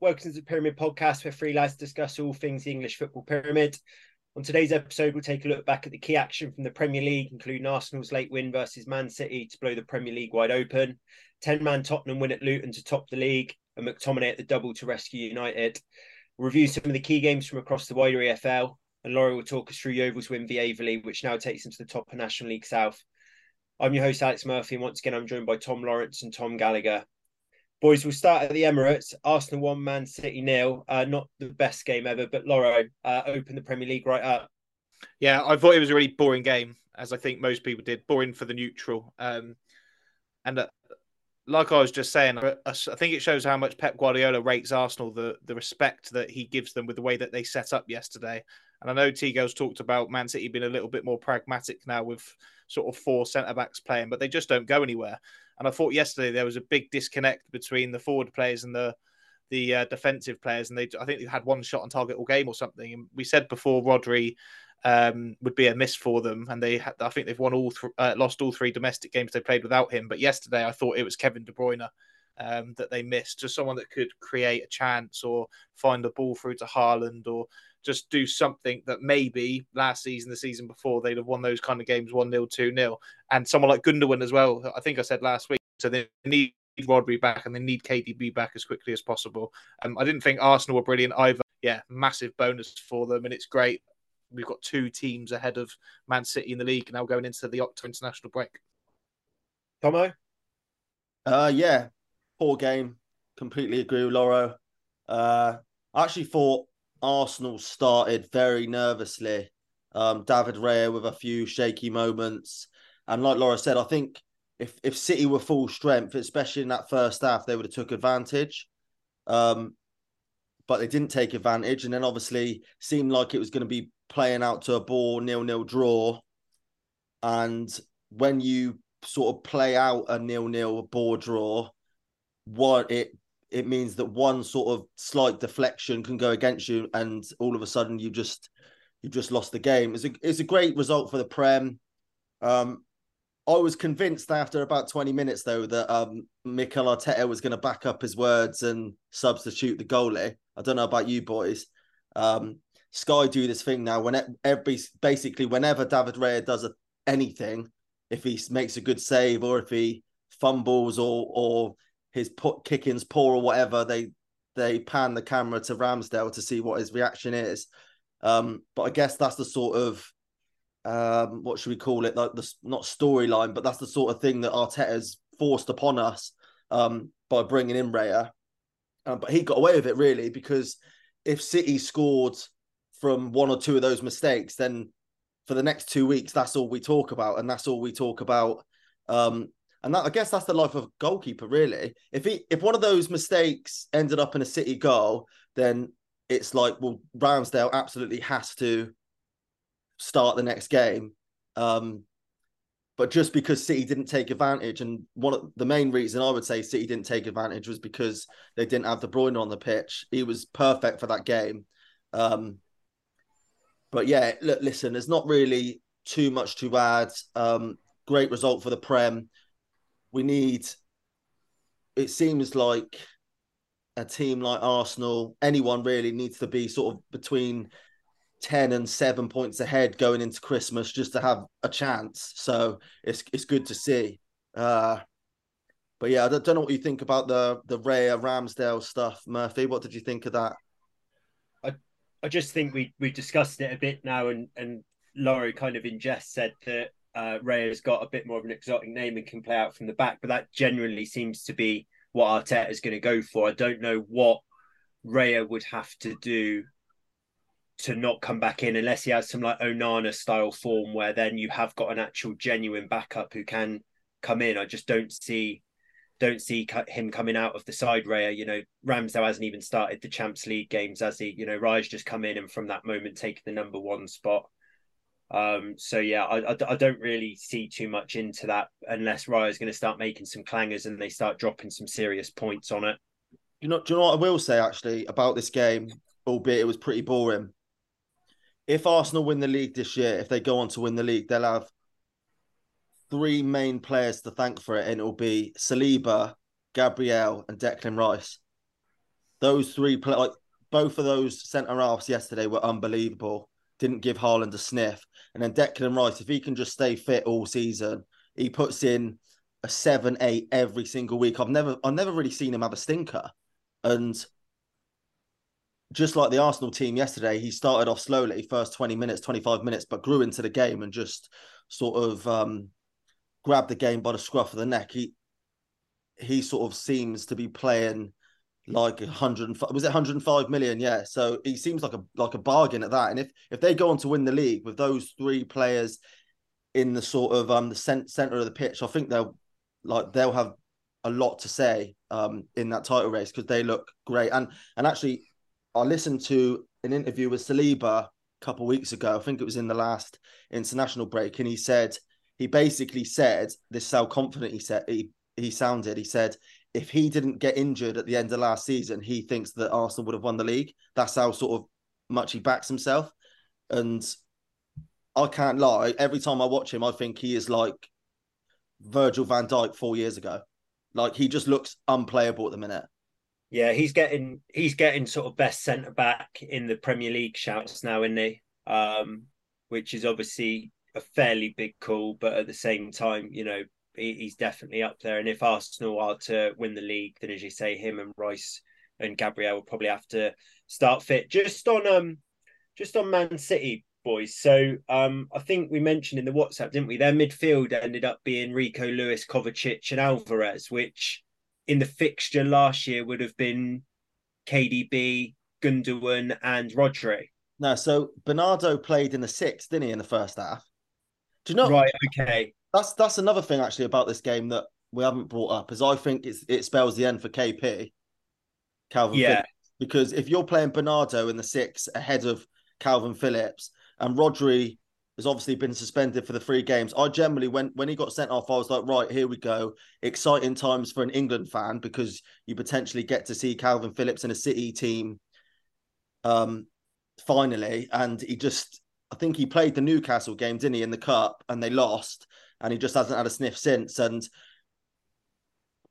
Welcome to the Pyramid Podcast, where three lads discuss all things the English football pyramid. On today's episode, we'll take a look back at the key action from the Premier League, including Arsenal's late win versus Man City to blow the Premier League wide open, 10 man Tottenham win at Luton to top the league, and McTominay at the double to rescue United. We'll review some of the key games from across the wider EFL, and Laurie will talk us through Yeovil's win via Aveley, which now takes them to the top of National League South. I'm your host, Alex Murphy, and once again, I'm joined by Tom Lawrence and Tom Gallagher. Boys, we'll start at the Emirates. Arsenal one, Man City nil. Uh, not the best game ever, but Loro uh, opened the Premier League right up. Yeah, I thought it was a really boring game, as I think most people did. Boring for the neutral. Um, and uh, like I was just saying, uh, I think it shows how much Pep Guardiola rates Arsenal, the, the respect that he gives them with the way that they set up yesterday. And I know Tigo's talked about Man City being a little bit more pragmatic now with sort of four centre backs playing, but they just don't go anywhere. And I thought yesterday there was a big disconnect between the forward players and the the uh, defensive players, and they I think they had one shot on target all game or something. And we said before Rodri um, would be a miss for them, and they had, I think they've won all th- uh, lost all three domestic games they played without him. But yesterday I thought it was Kevin De Bruyne. Um, that they missed, just someone that could create a chance or find the ball through to Haaland or just do something that maybe last season, the season before, they'd have won those kind of games 1 0, 2 0. And someone like Gundogan as well, I think I said last week. So they need Rodri back and they need KDB back as quickly as possible. Um, I didn't think Arsenal were brilliant either. Yeah, massive bonus for them. And it's great. We've got two teams ahead of Man City in the league now going into the October international break. Tomo? Uh, yeah, poor game. Completely agree with Loro. Uh, I actually thought Arsenal started very nervously. Um, David Raya with a few shaky moments. And like Laura said, I think if, if City were full strength, especially in that first half, they would have took advantage. Um, but they didn't take advantage. And then obviously seemed like it was going to be playing out to a ball nil-nil draw. And when you sort of play out a nil-nil ball draw, what it it means that one sort of slight deflection can go against you, and all of a sudden you just you just lost the game. It's a it's a great result for the Prem. Um, I was convinced after about 20 minutes though that um, Mikel Arteta was going to back up his words and substitute the goalie. I don't know about you boys. Um, Sky do this thing now when every basically whenever David Raya does a, anything, if he makes a good save or if he fumbles or or his put kicking's poor or whatever, they they pan the camera to Ramsdale to see what his reaction is. Um, but I guess that's the sort of um, what should we call it? Like the not storyline, but that's the sort of thing that Arteta's forced upon us um, by bringing in Raya. Um, but he got away with it really because if City scored from one or two of those mistakes, then for the next two weeks, that's all we talk about, and that's all we talk about um, and that, I guess that's the life of a goalkeeper, really. If he if one of those mistakes ended up in a City goal, then it's like, well, Ramsdale absolutely has to start the next game. Um, but just because City didn't take advantage, and one of the main reason I would say City didn't take advantage was because they didn't have De Bruyne on the pitch. He was perfect for that game. Um, but yeah, look, listen, there's not really too much to add. Um, great result for the Prem we need. It seems like a team like Arsenal, anyone really needs to be sort of between 10 and 7 points ahead going into Christmas just to have a chance. So it's it's good to see. Uh but yeah, I don't, know what you think about the the Raya Ramsdale stuff, Murphy. What did you think of that? I I just think we we discussed it a bit now and and Laurie kind of in jest said that uh, Ray has got a bit more of an exotic name and can play out from the back, but that generally seems to be what Arteta is going to go for. I don't know what Raya would have to do to not come back in unless he has some like Onana style form where then you have got an actual genuine backup who can come in. I just don't see don't see him coming out of the side Raya. You know, Ramsdale hasn't even started the Champs League games as he, you know, Raj just come in and from that moment take the number one spot. Um, so yeah, I, I, I, don't really see too much into that unless Raya's going to start making some clangers and they start dropping some serious points on it. You know, do you know what I will say actually about this game, albeit it was pretty boring. If Arsenal win the league this year, if they go on to win the league, they'll have three main players to thank for it, and it'll be Saliba, Gabriel, and Declan Rice. those three play like both of those centre halves yesterday were unbelievable. Didn't give Haaland a sniff. And then Declan Rice, if he can just stay fit all season, he puts in a seven, eight every single week. I've never I've never really seen him have a stinker. And just like the Arsenal team yesterday, he started off slowly, first 20 minutes, 25 minutes, but grew into the game and just sort of um, grabbed the game by the scruff of the neck. He he sort of seems to be playing like 105 was it 105 million? Yeah so he seems like a like a bargain at that. And if if they go on to win the league with those three players in the sort of um the cent- center of the pitch i think they'll like they'll have a lot to say um in that title race because they look great. And and actually i listened to an interview with saliba a couple weeks ago. I think it was in the last international break. And he said he basically said this is how confident he said he he sounded. He said if he didn't get injured at the end of last season, he thinks that Arsenal would have won the league. That's how sort of much he backs himself. And I can't lie. Every time I watch him, I think he is like Virgil van Dijk four years ago. Like he just looks unplayable at the minute. Yeah, he's getting he's getting sort of best centre back in the Premier League shouts now, isn't he? Um, which is obviously a fairly big call, but at the same time, you know, he's definitely up there. And if Arsenal are to win the league, then as you say, him and Rice and Gabriel will probably have to start fit. Just on um, just on Man City boys. So um, I think we mentioned in the WhatsApp, didn't we? Their midfield ended up being Rico Lewis, Kovacic, and Alvarez, which in the fixture last year would have been KDB, Gundogan, and Rodri. No, so Bernardo played in the six, didn't he, in the first half? Do you know? Right. Okay. That's that's another thing actually about this game that we haven't brought up is I think it's it spells the end for KP, Calvin yeah. Phillips. Because if you're playing Bernardo in the six ahead of Calvin Phillips and Rodri has obviously been suspended for the three games, I generally when when he got sent off, I was like, right, here we go. Exciting times for an England fan because you potentially get to see Calvin Phillips in a City team um finally. And he just I think he played the Newcastle game, didn't he, in the cup, and they lost and he just hasn't had a sniff since. And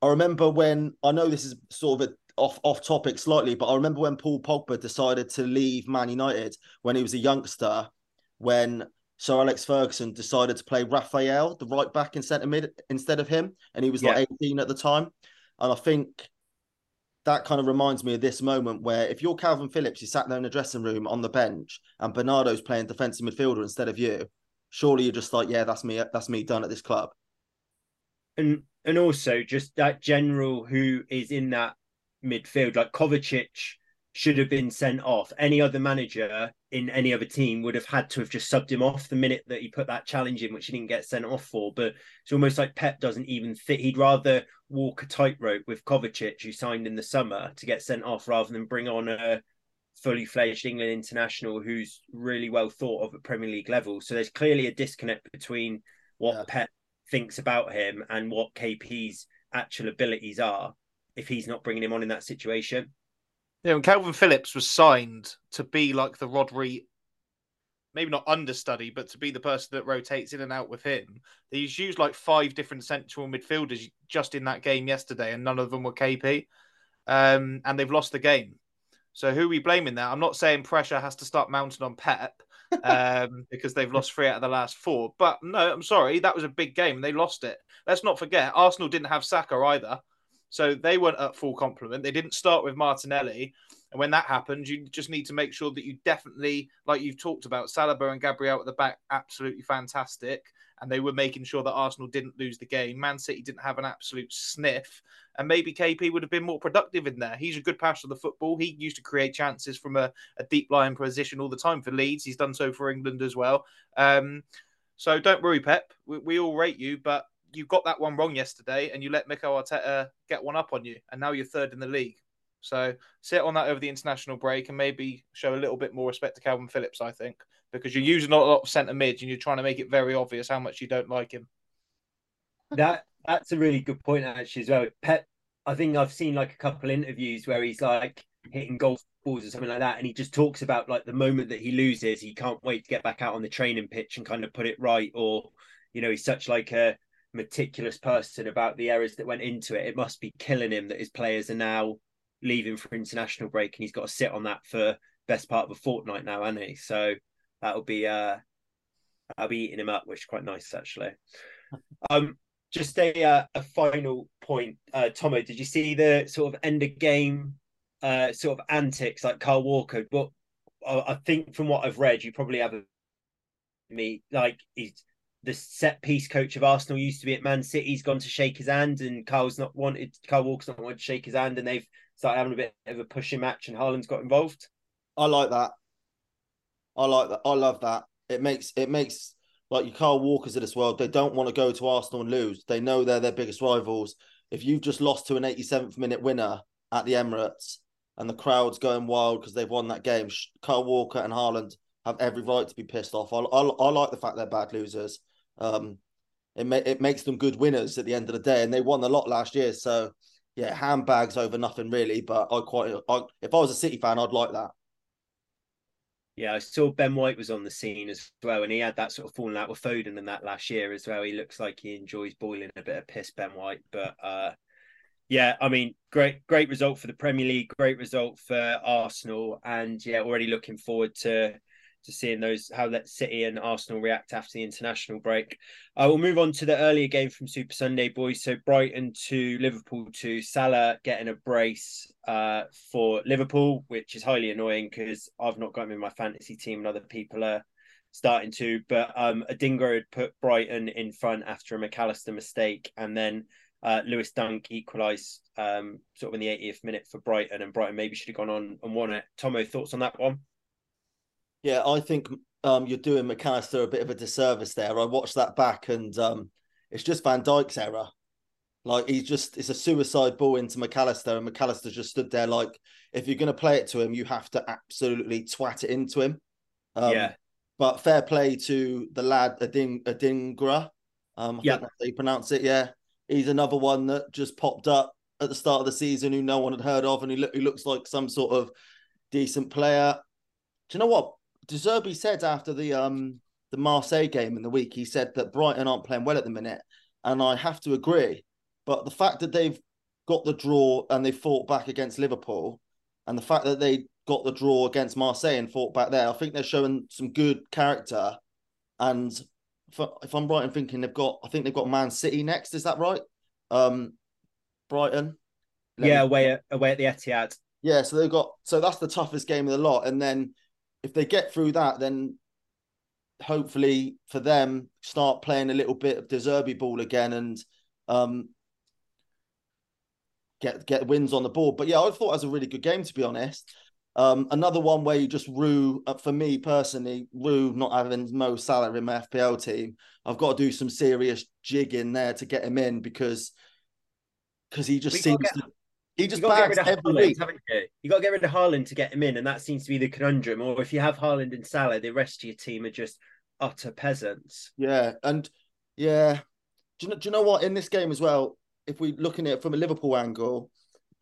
I remember when I know this is sort of a off off topic slightly, but I remember when Paul Pogba decided to leave Man United when he was a youngster, when Sir Alex Ferguson decided to play Rafael, the right back in centre mid, instead of him, and he was yeah. like 18 at the time. And I think that kind of reminds me of this moment where if you're Calvin Phillips, you sat there in the dressing room on the bench, and Bernardo's playing defensive midfielder instead of you, surely you're just like, yeah, that's me, that's me done at this club. And and also just that general who is in that midfield, like Kovacic should have been sent off. Any other manager in any other team would have had to have just subbed him off the minute that he put that challenge in, which he didn't get sent off for. But it's almost like Pep doesn't even fit. He'd rather walk a tightrope with Kovacic, who signed in the summer, to get sent off rather than bring on a fully fledged England international who's really well thought of at Premier League level. So there's clearly a disconnect between what yeah. Pep thinks about him and what KP's actual abilities are if he's not bringing him on in that situation. Yeah, and Calvin Phillips was signed to be like the Rodri, maybe not understudy, but to be the person that rotates in and out with him. He's used like five different central midfielders just in that game yesterday, and none of them were KP. Um, and they've lost the game. So who are we blaming there? I'm not saying pressure has to start mounting on Pep um, because they've lost three out of the last four. But no, I'm sorry, that was a big game and they lost it. Let's not forget, Arsenal didn't have Saka either. So they weren't at full complement. They didn't start with Martinelli. And when that happens, you just need to make sure that you definitely, like you've talked about, Saliba and Gabriel at the back, absolutely fantastic. And they were making sure that Arsenal didn't lose the game. Man City didn't have an absolute sniff. And maybe KP would have been more productive in there. He's a good passer of the football. He used to create chances from a, a deep line position all the time for Leeds. He's done so for England as well. Um, so don't worry, Pep. We, we all rate you, but you got that one wrong yesterday and you let Mikel Arteta get one up on you. And now you're third in the league. So sit on that over the international break and maybe show a little bit more respect to Calvin Phillips, I think, because you're using a lot of centre mids and you're trying to make it very obvious how much you don't like him. That that's a really good point actually as well. Pep, I think I've seen like a couple interviews where he's like hitting golf balls or something like that, and he just talks about like the moment that he loses, he can't wait to get back out on the training pitch and kind of put it right, or you know, he's such like a meticulous person about the errors that went into it. It must be killing him that his players are now leaving for international break, and he's got to sit on that for best part of a fortnight now, hasn't he? So that'll be uh, I'll be eating him up, which is quite nice actually. Um, just a uh, a final point, uh, Tomo. Did you see the sort of end of game uh, sort of antics like Kyle Walker? But I think from what I've read, you probably have a me like he's the set piece coach of Arsenal used to be at Man City. He's gone to shake his hand, and Kyle's not wanted. Kyle Walker's not wanted to shake his hand, and they've started having a bit of a pushing match, and Haaland's got involved. I like that. I like that. I love that. It makes it makes like your Kyle Walkers of this world. They don't want to go to Arsenal and lose. They know they're their biggest rivals. If you've just lost to an 87th minute winner at the Emirates and the crowd's going wild because they've won that game, Kyle Walker and Haaland have every right to be pissed off. I, I, I like the fact they're bad losers. Um, it ma- it makes them good winners at the end of the day, and they won a lot last year. So yeah, handbags over nothing really. But I quite, I, if I was a City fan, I'd like that. Yeah, I saw Ben White was on the scene as well, and he had that sort of falling out with Foden in that last year as well. He looks like he enjoys boiling a bit of piss, Ben White. But uh, yeah, I mean, great, great result for the Premier League, great result for Arsenal, and yeah, already looking forward to to seeing those how that City and Arsenal react after the international break. I uh, will move on to the earlier game from Super Sunday, boys. So Brighton to Liverpool to Salah getting a brace uh, for Liverpool, which is highly annoying because I've not got him in my fantasy team and other people are starting to. But um, Adingra had put Brighton in front after a Mac Allister mistake, and then. Uh, Lewis Dunk equalised um, sort of in the 80th minute for Brighton, and Brighton maybe should have gone on and won it. Tomo, thoughts on that one? Yeah, I think um, you're doing Mac Allister a bit of a disservice there. I watched that back, and um, it's just Van Dijk's error. Like he's just it's a suicide ball into Mac Allister, and Mac Allister just stood there like if you're going to play it to him, you have to absolutely twat it into him. Um, yeah. But fair play to the lad Ading Adingra. Um, I yeah. think that's how you pronounce it. Yeah, he's another one that just popped up at the start of the season who no one had heard of, and he, look, he looks like some sort of decent player. Do you know what? De Zerbi said after the um the Marseille game in the week, he said that Brighton aren't playing well at the minute, and I have to agree. But the fact that they've got the draw and they fought back against Liverpool, and the fact that they got the draw against Marseille and fought back there, I think they're showing some good character. And if, if I'm right in thinking they've got, I think they've got Man City next. Is that right? Um, Brighton. Let yeah, me... away at, away at the Etihad. Yeah, so they've got so that's the toughest game of the lot, and then if they get through that, then hopefully for them start playing a little bit of De Zerbi ball again and um, get get wins on the board. But yeah, I thought it was a really good game to be honest. Um, another one where you just rue uh, for me personally, rue not having Mo Salah in my FPL team. I've got to do some serious jigging there to get him in because because he just we seems to he just bags every week. You? you got to get rid of Haaland to get him in, and that seems to be the conundrum. Or if you have Haaland and Salah, the rest of your team are just utter peasants. Yeah, and yeah, do you know, do you know what? In this game as well, if we're looking at it from a Liverpool angle,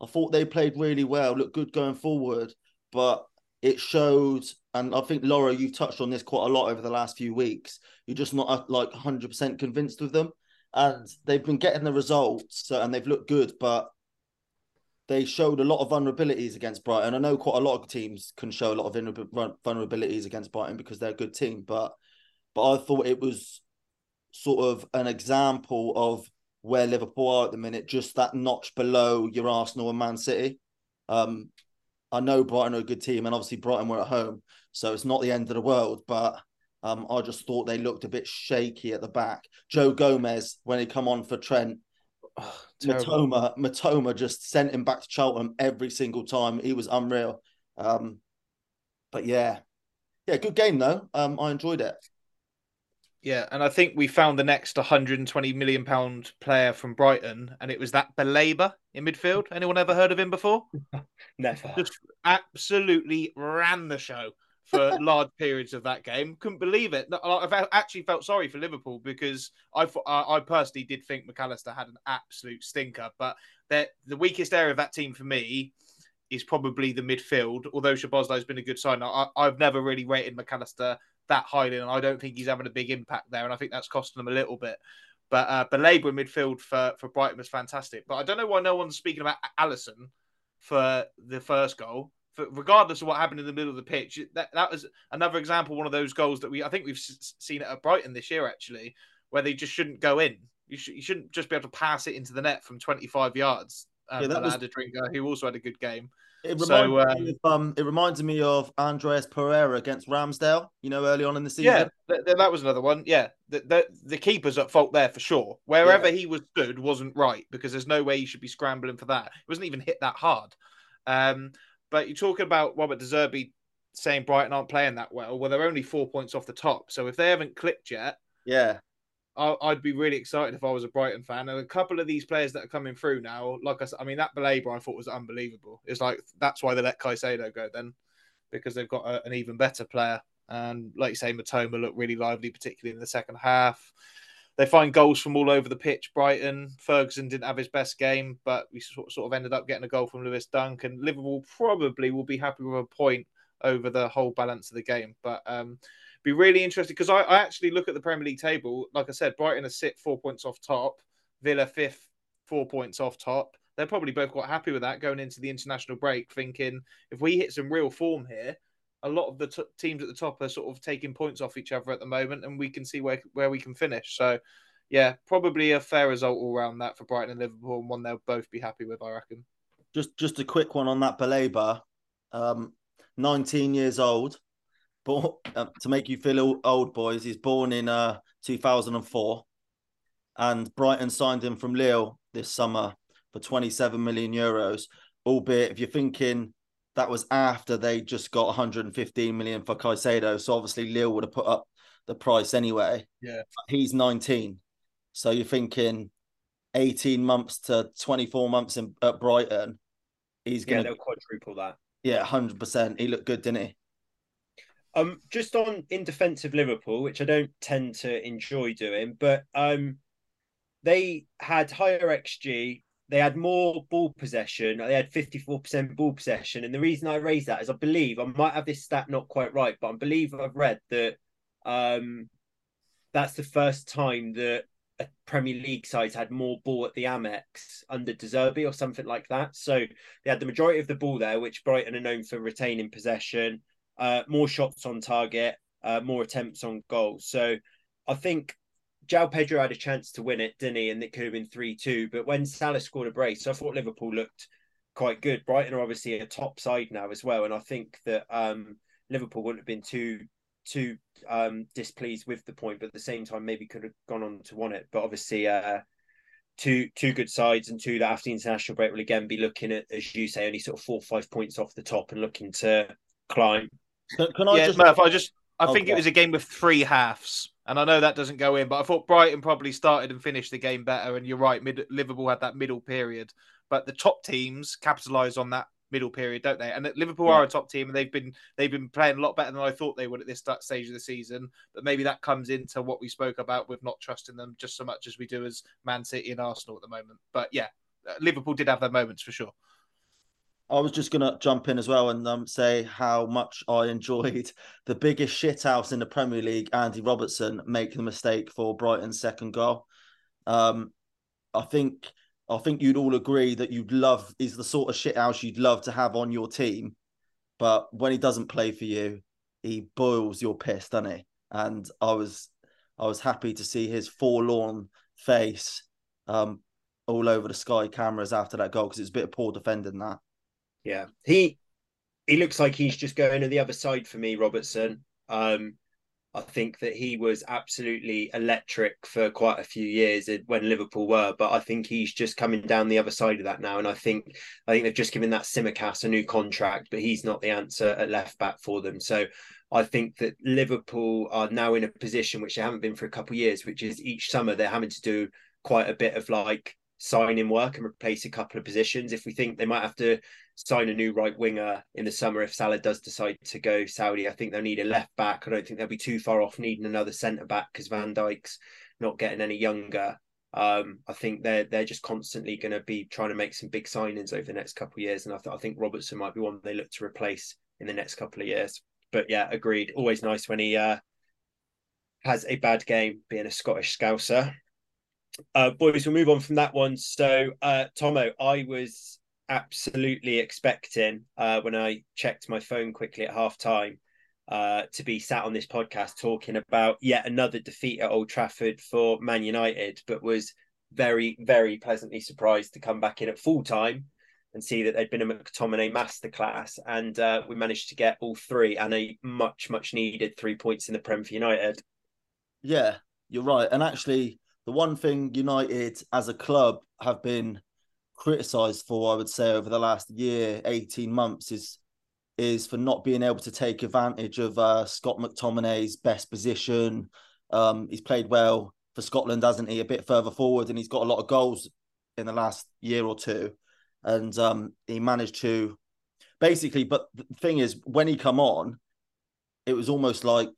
I thought they played really well, looked good going forward, but it showed, and I think Laura, you've touched on this quite a lot over the last few weeks. You're just not uh, like 100% convinced with them, and they've been getting the results, and they've looked good, but they showed a lot of vulnerabilities against Brighton. I know quite a lot of teams can show a lot of vulnerabilities against Brighton because they're a good team, but but I thought it was sort of an example of where Liverpool are at the minute, just that notch below your Arsenal and Man City. Um, I know Brighton are a good team, and obviously Brighton were at home, so it's not the end of the world. But um, I just thought they looked a bit shaky at the back. Joe Gomez, when he come on for Trent, Mitoma, Mitoma just sent him back to Cheltenham every single time. He was unreal. Um, but yeah, yeah, good game though. Um, I enjoyed it. Yeah, and I think we found the next 120 million pound player from Brighton, and it was that Baleba in midfield. Anyone ever heard of him before? Never. Just absolutely ran the show for large periods of that game. Couldn't believe it. I've actually felt sorry for Liverpool because I I personally did think Mac Allister had an absolute stinker, but the weakest area of that team for me is probably the midfield. Although Szoboszlai's been a good sign, I, have never really rated Mac Allister that highly, and I don't think he's having a big impact there, and I think that's costing them a little bit. But uh, Baleba in midfield for, for Brighton was fantastic. But I don't know why no one's speaking about Alisson for the first goal. Regardless of what happened in the middle of the pitch, that that was another example. One of those goals that we I think we've seen it at Brighton this year actually, where they just shouldn't go in. You, sh- you shouldn't just be able to pass it into the net from 25 yards. Um, yeah, that was... Adedringa, who also had a good game. It reminds, so, um, me of, um, it reminds me of Andreas Pereira against Ramsdale, you know, early on in the season. Yeah, th- that was another one. Yeah, the, the, the, keeper's at fault there for sure. Wherever yeah. he was stood wasn't right because there's no way he should be scrambling for that. It wasn't even hit that hard. Um, but you're talking about Robert De Zerbi saying Brighton aren't playing that well. Well, they're only four points off the top. So if they haven't clicked yet, yeah, I'd be really excited if I was a Brighton fan. And a couple of these players that are coming through now, like I said, I mean, that Baleba I thought was unbelievable. It's like that's why they let Caicedo go then, because they've got a, an even better player. And like you say, Mitoma looked really lively, particularly in the second half. They find goals from all over the pitch. Brighton, Ferguson didn't have his best game, but we sort of ended up getting a goal from Lewis Dunk. And Liverpool probably will be happy with a point over the whole balance of the game. But um, be really interesting because I, I, actually look at the Premier League table. Like I said, Brighton are sit four points off top, Villa fifth, four points off top. They're probably both quite happy with that going into the international break, thinking if we hit some real form here, a lot of the t- teams at the top are sort of taking points off each other at the moment, and we can see where where we can finish. So, yeah, probably a fair result all around that for Brighton and Liverpool, and one they'll both be happy with, I reckon. Just just a quick one on that Baleba. Um, 19 years old, born uh, to make you feel old, boys. He's born in uh 2004, and Brighton signed him from Lille this summer for 27 million euros. Albeit, if you're thinking that was after they just got 115 million for Caicedo, so obviously Lille would have put up the price anyway. Yeah, he's 19, so you're thinking 18 months to 24 months in, at Brighton. He's gonna yeah, quadruple that. Yeah, hundred percent. He looked good, didn't he? Um, just on in defence of Liverpool, which I don't tend to enjoy doing, but um, they had higher xG. They had more ball possession. They had fifty four percent ball possession, and the reason I raise that is I believe I might have this stat not quite right, but I believe I've read that um, that's the first time that a Premier League side had more ball at the Amex under De Zerbi or something like that. So they had the majority of the ball there, which Brighton are known for retaining possession uh, more shots on target, uh, more attempts on goal. So I think João Pedro had a chance to win it, didn't he? And it could have been 3 2. But when Salah scored a brace, I thought Liverpool looked quite good. Brighton are obviously a top side now as well. And I think that um, Liverpool wouldn't have been too too um, displeased with the point, but at the same time, maybe could have gone on to win it. But obviously, uh, two two good sides and two that after the international break will again be looking at, as you say, only sort of four or five points off the top and looking to climb. Can, can I yeah, just? Murph, I just I okay. think it was a game with three halves, and I know that doesn't go in, but I thought Brighton probably started and finished the game better. And you're right, mid, Liverpool had that middle period, but the top teams capitalise on that middle period, don't they? And Liverpool yeah. are a top team, and they've been they've been playing a lot better than I thought they would at this stage of the season. But maybe that comes into what we spoke about with not trusting them just so much as we do as Man City and Arsenal at the moment. But yeah, uh, Liverpool did have their moments for sure. I was just gonna jump in as well and um, say how much I enjoyed the biggest shithouse in the Premier League, Andy Robertson, making the mistake for Brighton's second goal. Um, I think I think you'd all agree that you'd love is the sort of shithouse you'd love to have on your team, but when he doesn't play for you, he boils your piss, doesn't he? And I was I was happy to see his forlorn face um, all over the Sky cameras after that goal because it's a bit of poor defending that. Yeah, he he looks like he's just going to the other side for me, Robertson. Um, I think that he was absolutely electric for quite a few years when Liverpool were, but I think he's just coming down the other side of that now. And I think I think they've just given that Tsimikas a new contract, but he's not the answer at left back for them. So I think that Liverpool are now in a position which they haven't been for a couple of years, which is each summer they're having to do quite a bit of like signing in work and replace a couple of positions. If we think they might have to sign a new right winger in the summer if Salah does decide to go Saudi. I think they'll need a left back. I don't think they'll be too far off needing another centre back because Van Dijk's not getting any younger. Um, I think they're they're just constantly going to be trying to make some big signings over the next couple of years, and I, th- I think Robertson might be one they look to replace in the next couple of years. But yeah, agreed. Always nice when he uh, has a bad game, being a Scottish Scouser. Uh, boys, we'll move on from that one. So, uh, Tomo, I was absolutely expecting uh, when I checked my phone quickly at half time uh, to be sat on this podcast talking about yet another defeat at Old Trafford for Man United, but was very, very pleasantly surprised to come back in at full time and see that there'd been a McTominay masterclass, and uh, we managed to get all three and a much, much needed three points in the Prem for United. Yeah, you're right. And actually, the one thing United as a club have been criticised for, I would say, over the last year, 18 months is is for not being able to take advantage of uh, Scott McTominay's best position. Um, he's played well for Scotland, hasn't he? A bit further forward, and he's got a lot of goals in the last year or two and um, he managed to basically. But the thing is, when he come on, it was almost like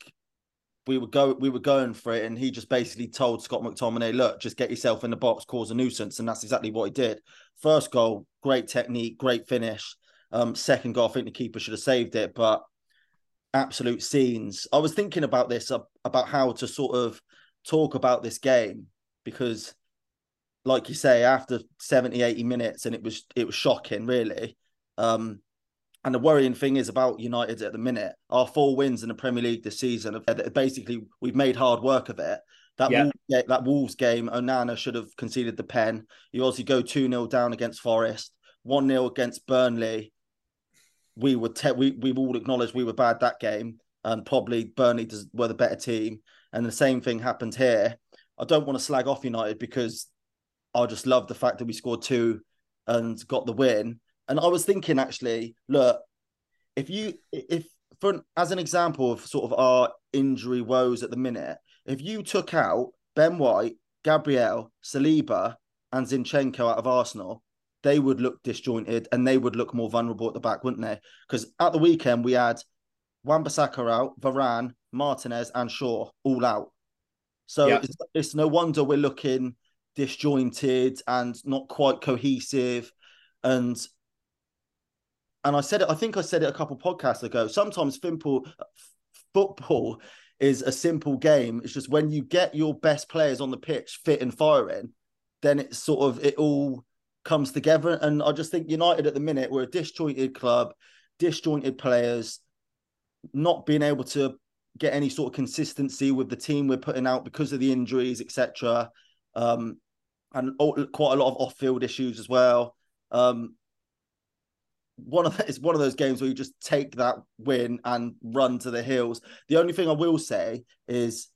we were go we were going for it, and he just basically told Scott McTominay, "Look, just get yourself in the box, cause a nuisance," and that's exactly what he did. First goal, great technique, great finish. Um, second goal, I think the keeper should have saved it, but absolute scenes. I was thinking about this about how to sort of talk about this game because like you say, after 70, 80 minutes, and it was it was shocking, really. Um, and the worrying thing is about United at the minute. Our four wins in the Premier League this season, basically, we've made hard work of it. That yeah. Wolves, that Wolves game, Onana should have conceded the pen. You also go 2 0 down against Forest, 1 0 against Burnley. We were te- we we've all acknowledged we were bad that game, and probably Burnley does, were the better team. And the same thing happened here. I don't want to slag off United because I just love the fact that we scored two and got the win. And I was thinking actually, look, if you if for as an example of sort of our injury woes at the minute, if you took out Ben White, Gabriel, Saliba, and Zinchenko out of Arsenal, they would look disjointed and they would look more vulnerable at the back, wouldn't they? Because at the weekend we had Wan-Bissaka out, Varane, Martinez, and Shaw all out. So yeah. it's, it's no wonder we're looking disjointed and not quite cohesive and and I said it I think I said it a couple podcasts ago. Sometimes simple football is a simple game. It's just when you get your best players on the pitch fit and firing then it's sort of it all comes together. And I just think United at the minute we're a disjointed club disjointed players not being able to get any sort of consistency with the team we're putting out because of the injuries etc um, and quite a lot of off-field issues as well. Um, one of it's one of those games where you just take that win and run to the hills. The only thing I will say is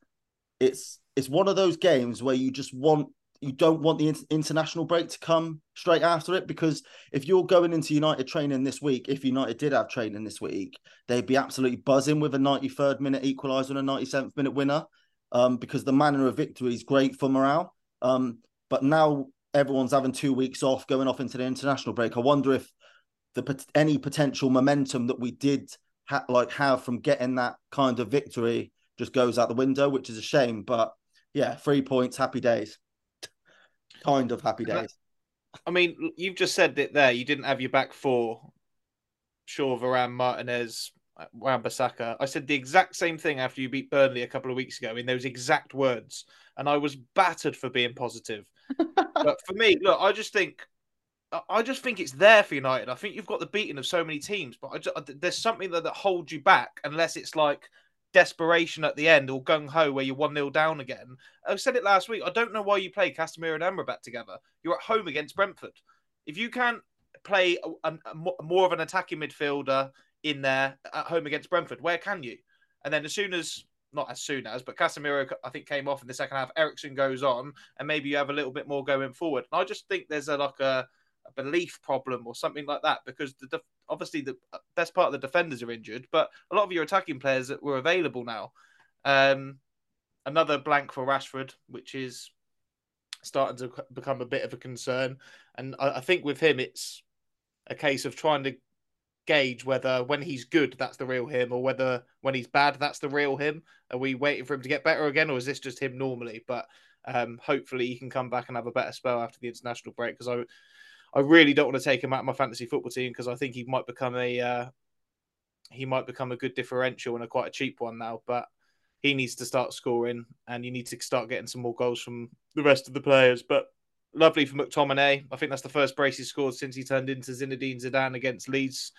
it's it's one of those games where you just want you don't want the international break to come straight after it because if you're going into United training this week, if United did have training this week, they'd be absolutely buzzing with a 93rd minute equaliser and a 97th minute winner um, because the manner of victory is great for morale. Um, but now everyone's having two weeks off, going off into the international break. I wonder if the any potential momentum that we did ha- like have from getting that kind of victory just goes out the window, which is a shame. But yeah, three points, happy days. kind of happy days. I mean, you've just said it there. You didn't have your back four. Shaw, Varane, Martinez, uh, Wan-Bissaka. I said the exact same thing after you beat Burnley a couple of weeks ago in those exact words, and I was battered for being positive. but for me, look, I just think, I just think it's there for United. I think you've got the beating of so many teams, but just, there's something that, that holds you back unless it's like desperation at the end or gung ho where you're one 0 down again. I said it last week. I don't know why you play Casemiro and Amrabat together. You're at home against Brentford. If you can't play a, a, a, more of an attacking midfielder in there at home against Brentford. Where can you? And then as soon as not as soon as, but Casemiro I think came off in the second half. Eriksen goes on, and maybe you have a little bit more going forward. And I just think there's a like a, a belief problem or something like that because the def- obviously the best part of the defenders are injured, but a lot of your attacking players that were available now. Um, another blank for Rashford, which is starting to become a bit of a concern. And I, I think with him, it's a case of trying to gauge whether when he's good, that's the real him, or whether when he's bad, that's the real him. Are we waiting for him to get better again, or is this just him normally? But um, hopefully, he can come back and have a better spell after the international break because I, I really don't want to take him out of my fantasy football team because I think he might become a, uh, he might become a good differential and a quite a cheap one now. But he needs to start scoring, and you need to start getting some more goals from the rest of the players. But lovely for McTominay. I think that's the first brace he's scored since he turned into Zinedine Zidane against Leeds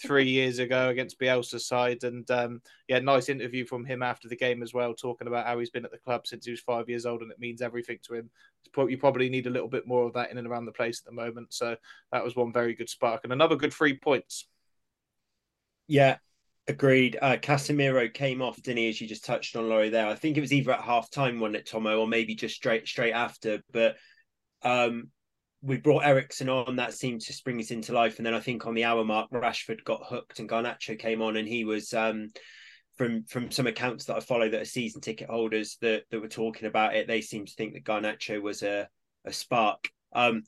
three years ago against Bielsa's side. And um, yeah, nice interview from him after the game as well, talking about how he's been at the club since he was five years old and it means everything to him. You probably need a little bit more of that in and around the place at the moment. So that was one very good spark and another good three points. Yeah, Agreed. Uh, Casemiro came off, didn't he? As you just touched on, Laurie. There, I think it was either at half time, one at Tomo, or maybe just straight straight after. But um, we brought Eriksen on. That seemed to spring us into life. And then I think on the hour mark, Rashford got hooked, and Garnacho came on, and he was um, from from some accounts that I follow that are season ticket holders that that were talking about it. They seem to think that Garnacho was a a spark. Um,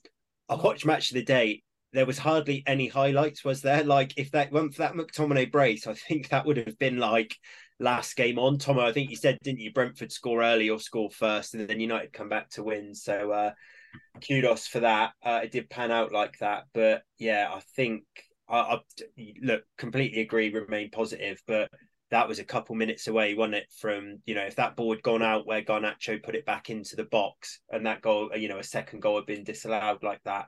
I watched match of the day there was hardly any highlights, was there? Like if that went for that McTominay brace, I think that would have been like last game on. Tomo, I think you said, didn't you, Brentford score early or score first, and then United come back to win. So uh kudos for that. Uh, it did pan out like that. But yeah, I think I, I look completely agree, remain positive, but that was a couple minutes away, wasn't it? From you know, if that ball had gone out where Garnacho put it back into the box, and that goal, you know, a second goal had been disallowed like that,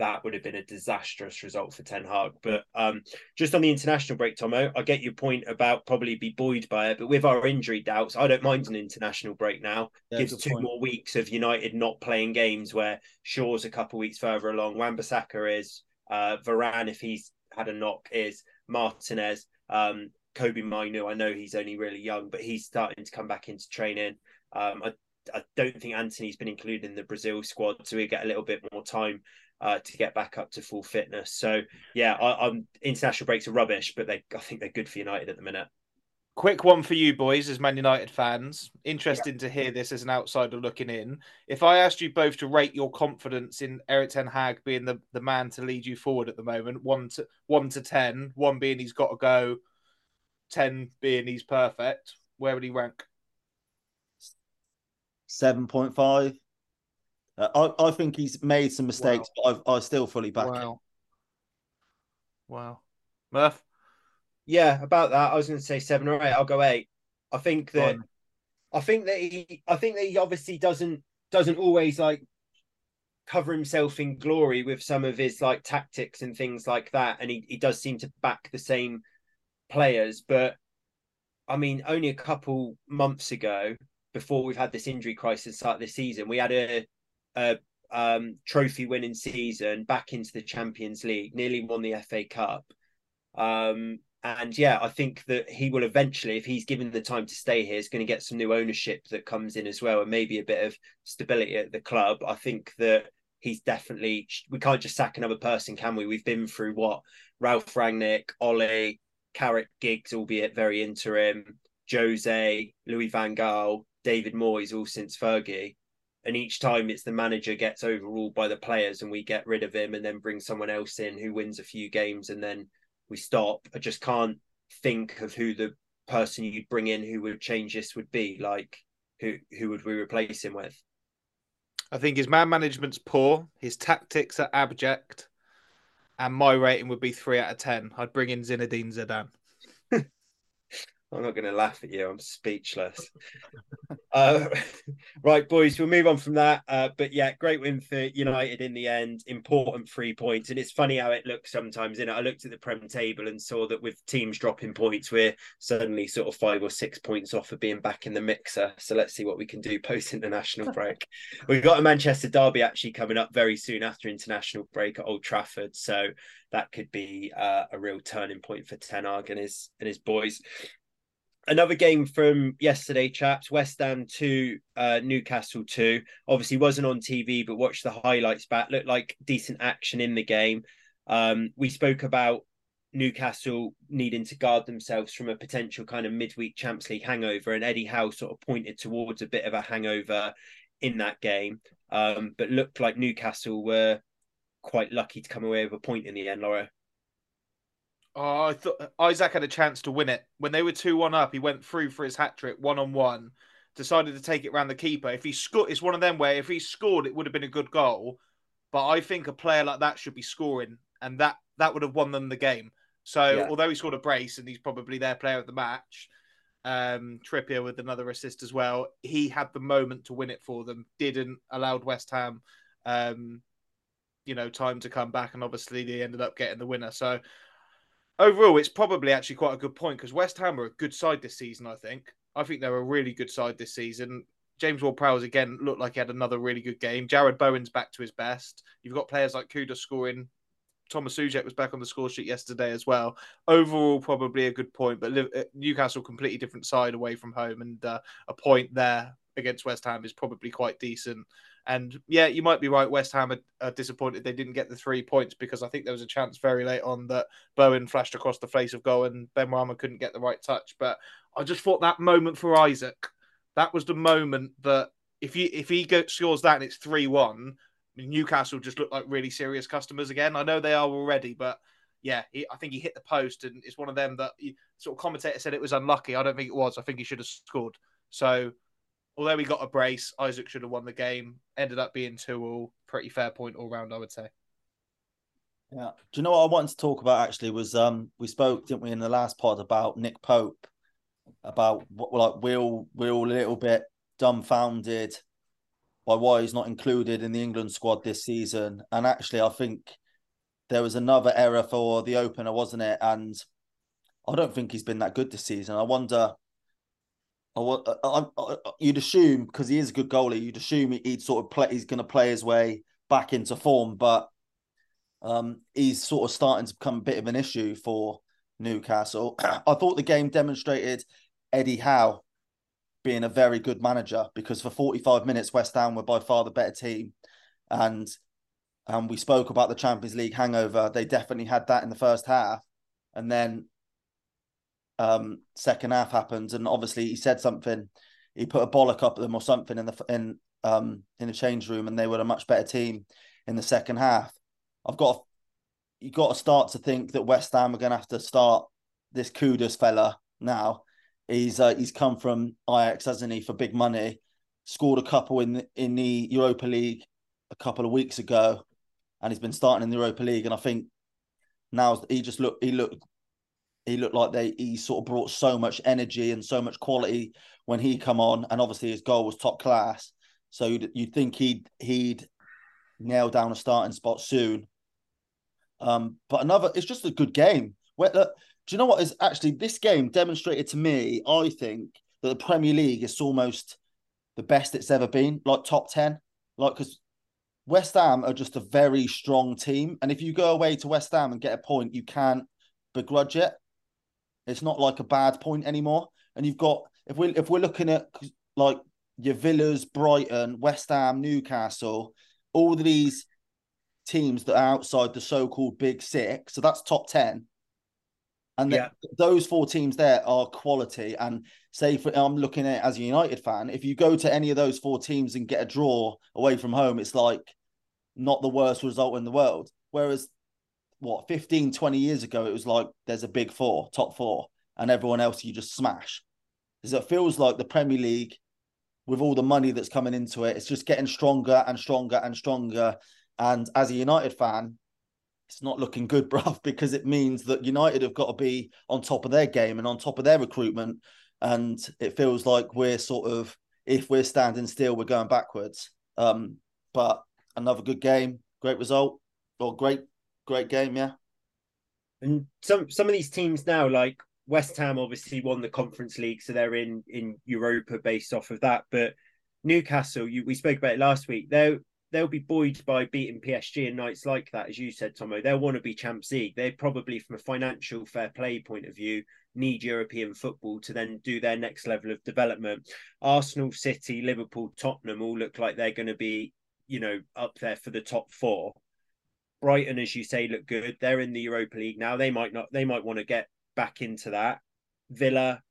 that would have been a disastrous result for Ten Hag. But um, just on the international break, Tomo, I get your point about probably be buoyed by it. But with our injury doubts, I don't mind an international break now. Yeah, Gives two point. more weeks of United not playing games where Shaw's a couple weeks further along. Wan-Bissaka is, uh, Varane, if he's had a knock, is Martinez. Um, Kobbie Mainoo, I know he's only really young, but he's starting to come back into training. Um, I, I don't think Antony's been included in the Brazil squad, so we get a little bit more time uh, to get back up to full fitness. So yeah, I, am international breaks are rubbish, but they I think they're good for United at the minute. Quick one for you boys as Man United fans. Interesting yeah. to hear this as an outsider looking in. If I asked you both to rate your confidence in Erik Ten Hag being the, the man to lead you forward at the moment, one to one to ten, one being he's got to go, ten being he's perfect, where would he rank? Seven point five. Uh, I, I think he's made some mistakes, wow. but I, I still fully back wow. him. Wow. Murph? Yeah, about that. I was going to say seven or eight. I'll go eight. I think that. I think that he. I think that he obviously doesn't doesn't always like cover himself in glory with some of his like tactics and things like that, and he he does seem to back the same players. But I mean, only a couple months ago, before we've had this injury crisis start this season, we had a a um, trophy winning season back into the Champions League, nearly won the FA Cup. Um, and yeah, I think that he will eventually, if he's given the time to stay here, is going to get some new ownership that comes in as well, and maybe a bit of stability at the club. I think that he's definitely. We can't just sack another person, can we? We've been through what Ralf Rangnick, Ole, Carrick, Giggs, albeit very interim, Jose, Louis Van Gaal, David Moyes, all since Fergie and each time it's the manager gets overruled by the players and we get rid of him and then bring someone else in who wins a few games and then we stop. I just can't think of who the person you'd bring in who would change this would be like who who would we replace him with? I think his man management's poor his tactics are abject and my rating would be 3 out of 10 i'd bring in zinedine zidane I'm not going to laugh at you. I'm speechless. uh, right, boys, we'll move on from that. Uh, but yeah, great win for United in the end. Important three points. And it's funny how it looks sometimes. You know, I looked at the Prem table and saw that with teams dropping points, we're suddenly sort of five or six points off of being back in the mixer. So let's see what we can do post international break. We've got a Manchester Derby actually coming up very soon after international break at Old Trafford. So that could be uh, a real turning point for Ten Hag and his and his boys another game from yesterday, chaps. West Ham two, uh, Newcastle two. Obviously, wasn't on TV, but watched the highlights back. Looked like decent action in the game. Um, we spoke about Newcastle needing to guard themselves from a potential kind of midweek Champions League hangover, and Eddie Howe sort of pointed towards a bit of a hangover in that game. Um, but looked like Newcastle were quite lucky to come away with a point in the end, Laura. Oh, I thought Isak had a chance to win it when they were two one up. He went through for his hat trick one on one. Decided to take it round the keeper. If he scored, it's one of them where if he scored, it would have been a good goal. But I think a player like that should be scoring, and that that would have won them the game. So yeah. although he scored a brace and he's probably their player of the match, um, Trippier with another assist as well, he had the moment to win it for them. Didn't allowed West Ham um, you know, time to come back, and obviously they ended up getting the winner. So overall, it's probably actually quite a good point because West Ham are a good side this season. I think. I think they're a really good side this season. James Ward-Prowse again looked like he had another really good game. Jarrod Bowen's back to his best. You've got players like Kudus scoring. Thomas Soucek was back on the score sheet yesterday as well. Overall, probably a good point, but uh, Newcastle completely different side away from home, and uh, a point there against West Ham is probably quite decent. And yeah, you might be right. West Ham are, are, disappointed they didn't get the three points because I think there was a chance very late on that Bowen flashed across the face of goal and Benrahma couldn't get the right touch. But I just thought that moment for Isak, that was the moment that if he if he scores that and it's three one, Newcastle just look like really serious customers again. I know they are already, but yeah, he, I think he hit the post and it's one of them that he, sort of commentator said it was unlucky. I don't think it was. I think he should have scored. So although we got a brace, Isak should have won the game. Ended up being two all. Pretty fair point all round, I would say. Yeah. Do you know what I wanted to talk about actually was um we spoke, didn't we, in the last pod about Nick Pope, about what like we're all we're all a little bit dumbfounded by why he's not included in the England squad this season. And actually I think there was another error for the opener, wasn't it? And I don't think he's been that good this season. I wonder I, I, uh, uh, I, uh, you'd assume because he is a good goalie, you'd assume he'd sort of play. He's going to play his way back into form, but um, he's sort of starting to become a bit of an issue for Newcastle. I thought the game demonstrated Eddie Howe being a very good manager because for 45 minutes West Ham were by far the better team, and and we spoke about the Champions League hangover. They definitely had that in the first half, and then um, second half happened, and obviously he said something. He put a bollock up at them or something in the in um in the change room, and they were a much better team in the second half. I've got you got to start to think that West Ham are going to have to start this Kudus fella now. He's uh, he's come from Ajax, hasn't he, for big money? Scored a couple in the, in the Europa League a couple of weeks ago, and he's been starting in the Europa League. And I think now he just looked he looked he looked like they he sort of brought so much energy and so much quality when he come on, and obviously his goal was top class. So you'd, you'd think he'd he'd nail down a starting spot soon. Um, but another, it's just a good game. Where, look, do you know what is actually this game demonstrated to me? I think that the Premier League is almost the best it's ever been, like top ten, like because West Ham are just a very strong team, and if you go away to West Ham and get a point, you can't begrudge it. It's not like a bad point anymore. And you've got if we if we're looking at like your Villas, Brighton, West Ham, Newcastle, all of these teams that are outside the so-called big six. So that's top ten. And yeah. those four teams there are quality. And say for I'm looking at as a United fan, if you go to any of those four teams and get a draw away from home, it's like not the worst result in the world. Whereas what 15 20 years ago it was like there's a big four top four and everyone else you just smash. Because it feels like the premier league with all the money that's coming into it it's just getting stronger and stronger and stronger. And as a united fan it's not looking good bruv because it means that united have got to be on top of their game and on top of their recruitment. And it feels like we're sort of if we're standing still we're going backwards. Um but another good game great result or great great game, yeah. And some some of these teams now, like West Ham, obviously won the Conference League, so they're in in Europa based off of that. But Newcastle, you, we spoke about it last week. They'll they'll be buoyed by beating PSG and nights like that, as you said, Tomo. They'll want to be Champions League. They probably, from a financial fair play point of view, need European football to then do their next level of development. Arsenal, City, Liverpool, Tottenham all look like they're going to be, you know, up there for the top four. Brighton, as you say, look good. They're in the Europa League now. They might not. They might want to get back into that. Villa,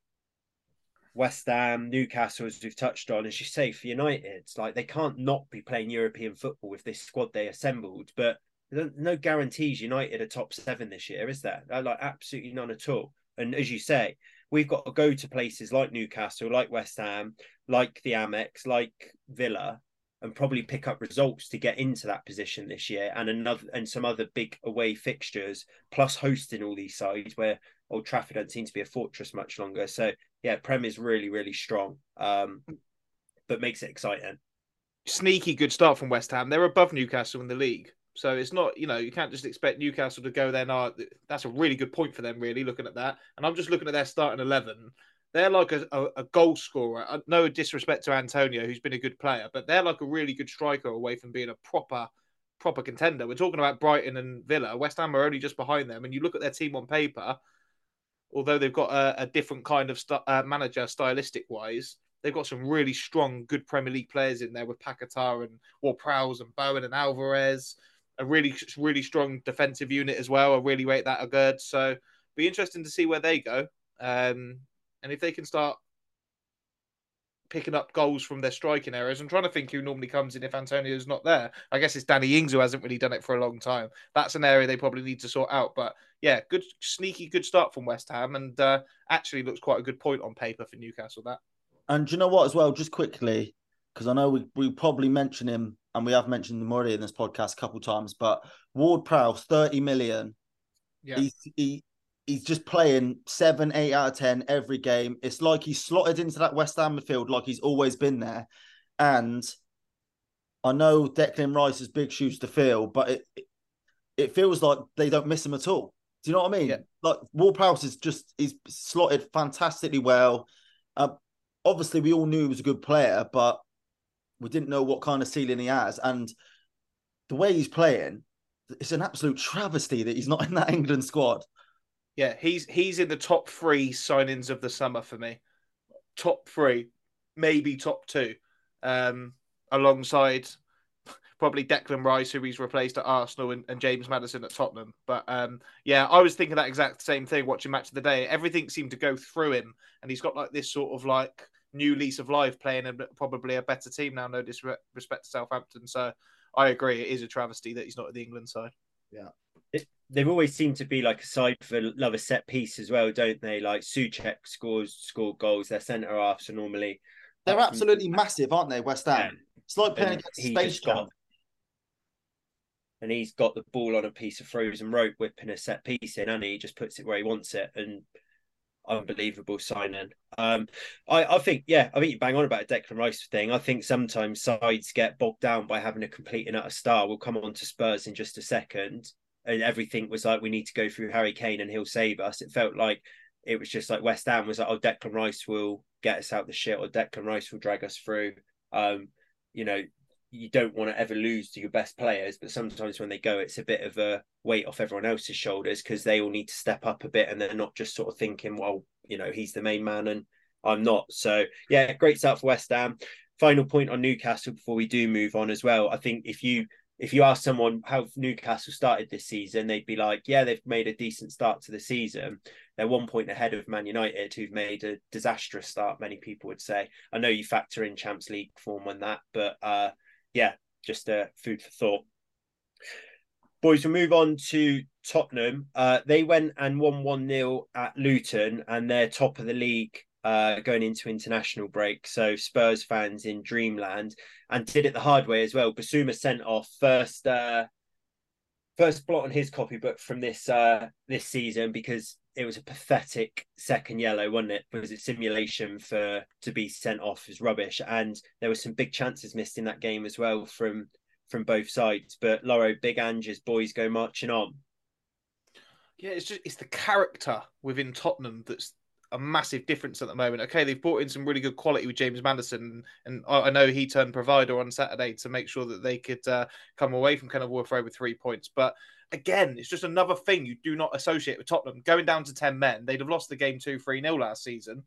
West Ham, Newcastle, as we've touched on, as you say, for United, like they can't not be playing European football with this squad they assembled. But no guarantees United are top seven this year, is there? Uh, like absolutely none at all. And as you say, we've got to go to places like Newcastle, like West Ham, like the Amex, like Villa, and probably pick up results to get into that position this year and another and some other big away fixtures plus hosting all these sides where Old Trafford don't seem to be a fortress much longer so yeah Prem is really really strong um but makes it exciting sneaky good start from West Ham. They're above Newcastle in the league. So it's not, you know, you can't just expect Newcastle to go there. Now that's a really good point for them, really, looking at that. And I'm just looking at their starting 11. They're like a, a, a goal scorer. No disrespect to Antonio, who's been a good player, but they're like a really good striker away from being a proper, proper contender. We're talking about Brighton and Villa. West Ham are only just behind them. And you look at their team on paper, although they've got a, a different kind of st- uh, manager stylistic wise, they've got some really strong, good Premier League players in there with Paquetá and Ward-Prowse and Bowen and Alvarez a really really strong defensive unit as well. I really rate that a good. So be interesting to see where they go, um, and if they can start picking up goals from their striking areas. I'm trying to think who normally comes in if Antonio's not there. I guess it's Danny Ings who hasn't really done it for a long time. That's an area they probably need to sort out. But yeah, good sneaky good start from West Ham, and uh, actually looks quite a good point on paper for Newcastle. That. And you know what, as well, just quickly, because I know we, we probably mention him and we have mentioned him already in this podcast a couple times, but Ward Prowse, 30 million. Yeah. He's, he, he's just playing seven, eight out of 10 every game. It's like he's slotted into that West Ham midfield like he's always been there. And I know Declan Rice has big shoes to fill, but it, it feels like they don't miss him at all. Do you know what I mean? Yeah. Like Ward Prowse is just he's slotted fantastically well. Uh, obviously, we all knew he was a good player, but we didn't know what kind of ceiling he has, and the way he's playing, it's an absolute travesty that he's not in that England squad. Yeah, he's he's in the top three signings of the summer for me. Top three, maybe top two, um, alongside probably Declan Rice, who he's replaced at Arsenal, and, and James Maddison at Tottenham. But um, yeah, I was thinking that exact same thing watching Match of the Day. Everything seemed to go through him, and he's got like this sort of like new lease of life playing probably a better team now. No disrespect to Southampton. So I agree. It is a travesty that he's not at the England side. Yeah. They've always seemed to be like a side for love a set piece as well, don't they? Like Soucek scores score goals. Their centre halves are normally they're absolutely massive, aren't they? West Ham. Yeah. It's like playing against Space Jam. And he's got the ball on a piece of frozen rope, whipping a set piece in, and he just puts it where he wants it. And unbelievable signing. Um, I, I think, yeah, I think you bang on about a Declan Rice thing. I think sometimes sides get bogged down by having a complete and utter star. We'll come on to Spurs in just a second. And everything was like, we need to go through Harry Kane and he'll save us. It felt like it was just like West Ham was like, oh, Declan Rice will get us out the shit or Declan Rice will drag us through. Um, you know, you don't want to ever lose to your best players, but sometimes when they go, it's a bit of a weight off everyone else's shoulders because they all need to step up a bit and they're not just sort of thinking, well, you know, he's the main man and I'm not. So yeah, great start for West Ham. Final point on Newcastle before we do move on as well. I think if you if you ask someone how Newcastle started this season, they'd be like, yeah, they've made a decent start to the season. They're one point ahead of Man United, who've made a disastrous start, many people would say. I know you factor in Champions League form on that, but uh, yeah, just uh, food for thought. Boys, we'll move on to Tottenham. Uh, they went and won 1 0 at Luton, and they're top of the league uh, going into international break. So Spurs fans in dreamland and did it the hard way as well. Bissouma sent off first uh, first blot on his copybook from this uh, this season because it was a pathetic second yellow, wasn't it? Was it simulation for to be sent off as rubbish? And there were some big chances missed in that game as well from from both sides. But Loro, Big Ange's boys go marching on. Yeah, it's just it's the character within Tottenham that's a massive difference at the moment. Okay, they've brought in some really good quality with James Maddison, and I know he turned provider on Saturday to make sure that they could uh, come away from Kenilworth Road with three points. But again, it's just another thing you do not associate with Tottenham. Going down to 10 men, they'd have lost the game 2 3 0 last season.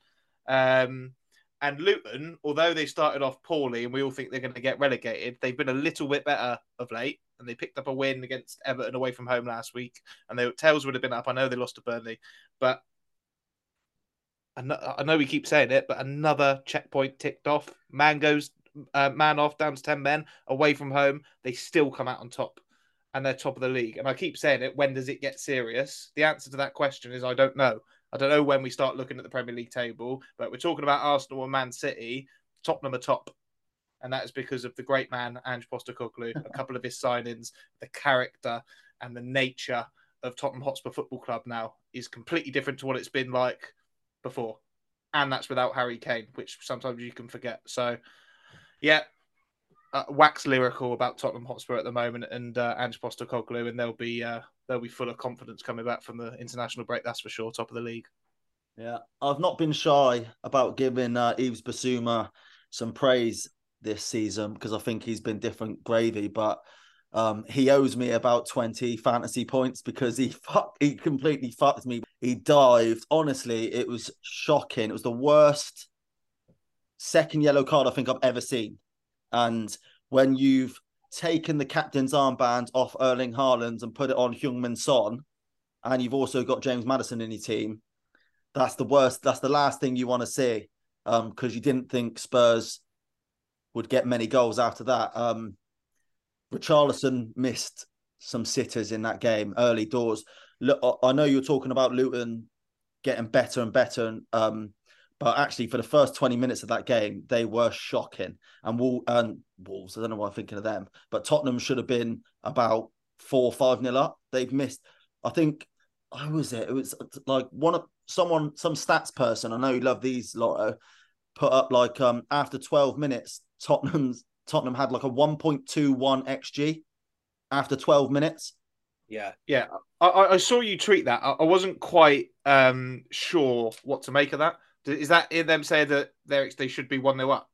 Um, and Luton, although they started off poorly and we all think they're going to get relegated, they've been a little bit better of late. And they picked up a win against Everton away from home last week. And their tails would have been up. I know they lost to Burnley, but I know we keep saying it, but another checkpoint ticked off. Man goes, uh, man off, down to 10 men away from home. They still come out on top and they're top of the league. And I keep saying it, when does it get serious? The answer to that question is I don't know. I don't know when we start looking at the Premier League table, but we're talking about Arsenal and Man City. Tottenham are top. And that is because of the great man, Ange Postecoglou, a couple of his signings, the character and the nature of Tottenham Hotspur Football Club now is completely different to what it's been like before. And that's without Harry Kane, which sometimes you can forget. So, yeah, uh, wax lyrical about Tottenham Hotspur at the moment and uh, Ange Postecoglou, and they'll be uh, they'll be full of confidence coming back from the international break. That's for sure. Top of the league. Yeah, I've not been shy about giving uh, Yves Bissouma some praise this season because I think he's been different gravy, but um, he owes me about 20 fantasy points because he fuck, he completely fucked me. He dived. Honestly, it was shocking. It was the worst second yellow card I think I've ever seen. And when you've taken the captain's armband off Erling Haaland and put it on Heung-min Son, and you've also got James Maddison in your team, that's the worst. That's the last thing you want to see Um, because um, you didn't think Spurs would get many goals after that. Um, Richarlison missed some sitters in that game early doors. Look, I know you're talking about Luton getting better and better, um, but actually for the first 20 minutes of that game, they were shocking. And, Wol- and Wolves, I don't know why I'm thinking of them, but Tottenham should have been about four five nil up. They've missed. I think. I was it? It was like one of someone, some stats person. I know you love these, Lotto. Put up like um after 12 minutes, Tottenham's Tottenham had like a 1.21 xg after 12 minutes. Yeah, yeah. I, I saw you tweet that. I, wasn't quite um, sure what to make of that. Is that in them saying that they they should be one 0 up?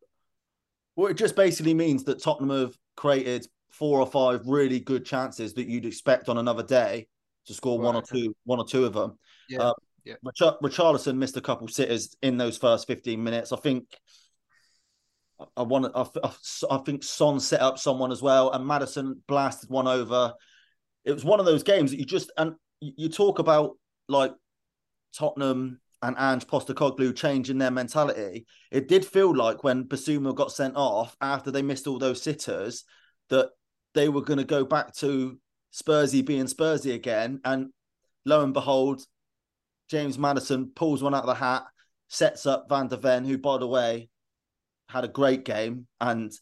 Well, it just basically means that Tottenham have created four or five really good chances that you'd expect on another day to score right. one or two, one or two of them. Yeah. Uh, yeah. Richarlison missed a couple sitters in those first 15 minutes. I think I want I, I think Son set up someone as well, and Maddison blasted one over. It was one of those games that you just and you talk about like Tottenham and Ange Postecoglou changing their mentality. It did feel like when Bissouma got sent off after they missed all those sitters that they were going to go back to Spursy being Spursy again, and lo and behold, James Maddison pulls one out of the hat, sets up Van der Ven, who by the way had a great game and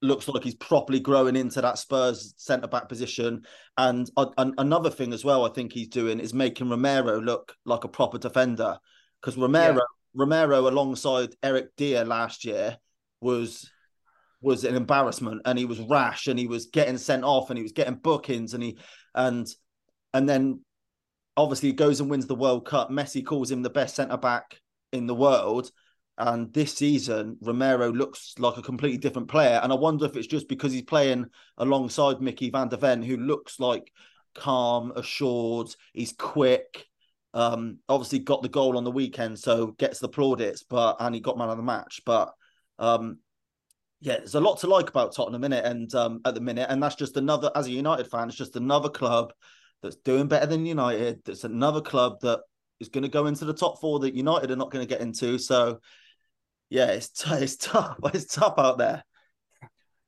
looks like he's properly growing into that Spurs centre back position. And uh, another thing as well, I think he's doing is making Romero look like a proper defender because Romero yeah. Romero alongside Eric Dier last year was was an embarrassment and he was rash and he was getting sent off and he was getting bookings and he and and then obviously he goes and wins the World Cup. Messi calls him the best centre back in the world and this season, Romero looks like a completely different player. And I wonder if it's just because he's playing alongside Mickey van der Ven, who looks like calm, assured, he's quick. Um, obviously got the goal on the weekend, so gets the plaudits, but and he got man of the match. But um, yeah, there's a lot to like about Tottenham in it, and um, at the minute, and that's just another as a United fan, it's just another club that's doing better than United. That's another club that is going to go into the top four that United are not going to get into. So yeah, it's t- it's tough. It's tough out there.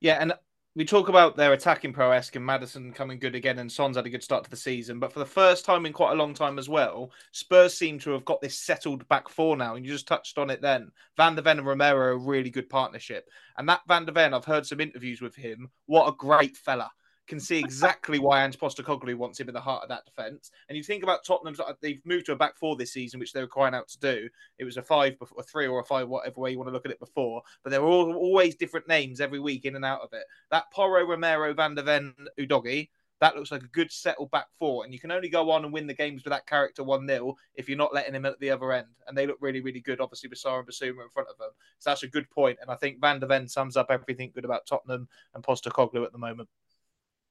Yeah, and we talk about their attacking prowess and Maddison coming good again, and Son's had a good start to the season. But for the first time in quite a long time as well, Spurs seem to have got this settled back four now. And you just touched on it then. Van der Ven and Romero a really good partnership. And that Van der Ven, I've heard some interviews with him. What a great fella can see exactly why Ange Postecoglou wants him at the heart of that defence. And you think about Tottenham, uh, they've moved to a back four this season, which they were crying out to do. It was a five, a three, or a five, whatever way you want to look at it before. But there were all, always different names every week in and out of it. That Porro, Romero, Van der Ven, Udogie, that looks like a good settled back four. And you can only go on and win the games with that character 1 0 if you're not letting him at the other end. And they look really, really good, obviously, with Sarr and Bissouma in front of them. So that's a good point. And I think Van der Ven sums up everything good about Tottenham and Postecoglou at the moment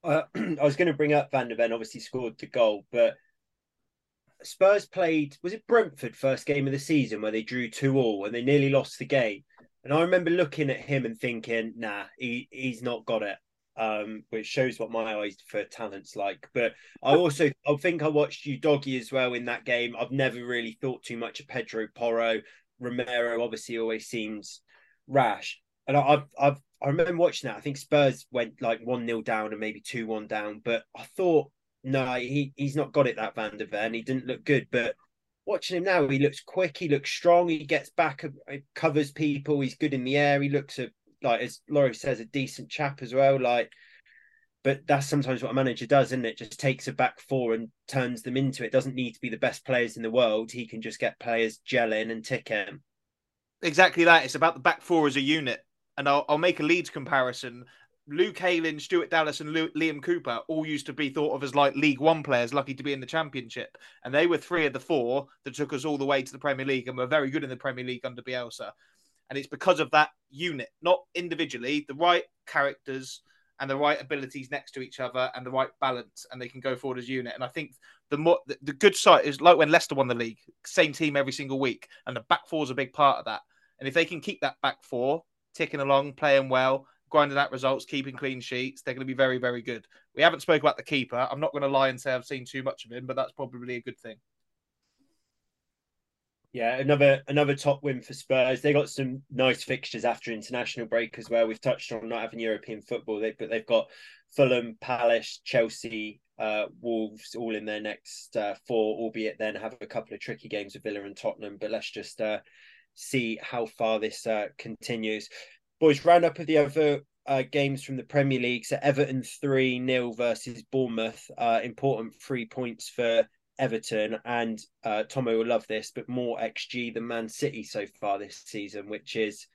uh, I was going to bring up Van der Ven, obviously scored the goal, but Spurs played, was it Brentford first game of the season where they drew 2 all and they nearly lost the game? And I remember looking at him and thinking, nah, he, he's not got it. Um, which shows what my eyes for talent's like. But I also I think I watched Udogie as well in that game. I've never really thought too much of Pedro Porro. Romero obviously always seems rash. And I've I've I remember watching that. I think Spurs went like one 0 down and maybe two one down, but I thought no, he he's not got it that Van der Ven. He didn't look good, but watching him now, he looks quick. He looks strong. He gets back, uh, covers people. He's good in the air. He looks a like as Laurie says, a decent chap as well. Like, but that's sometimes what a manager does, isn't it? Just takes a back four and turns them into it. Doesn't need to be the best players in the world. He can just get players gelling and tick ticking. Exactly that. It's about the back four as a unit and I'll, I'll make a Leeds comparison. Luke Ayling, Stuart Dallas, and Liam Cooper all used to be thought of as like League One players, lucky to be in the Championship. And they were three of the four that took us all the way to the Premier League and were very good in the Premier League under Bielsa. And it's because of that unit, not individually, the right characters and the right abilities next to each other and the right balance, and they can go forward as a unit. And I think the more the, the good side is like when Leicester won the league, same team every single week, and the back four is a big part of that. And if they can keep that back four ticking along, playing well, grinding out results, keeping clean sheets, they're going to be very, very good. We haven't spoke about the keeper. I'm not going to lie and say I've seen too much of him, but that's probably a good thing. Yeah, another another top win for Spurs. They got some nice fixtures after international break as well. We've touched on not having European football, they, but they've got Fulham, Palace, Chelsea, uh, Wolves all in their next uh, four, albeit then have a couple of tricky games with Villa and Tottenham. But let's just uh, see how far this uh, continues. Boys, round up of the other uh, games from the Premier League. So Everton 3 0 versus Bournemouth. Uh, important three points for Everton. And uh, Tomo will love this, but more XG than Man City so far this season, which is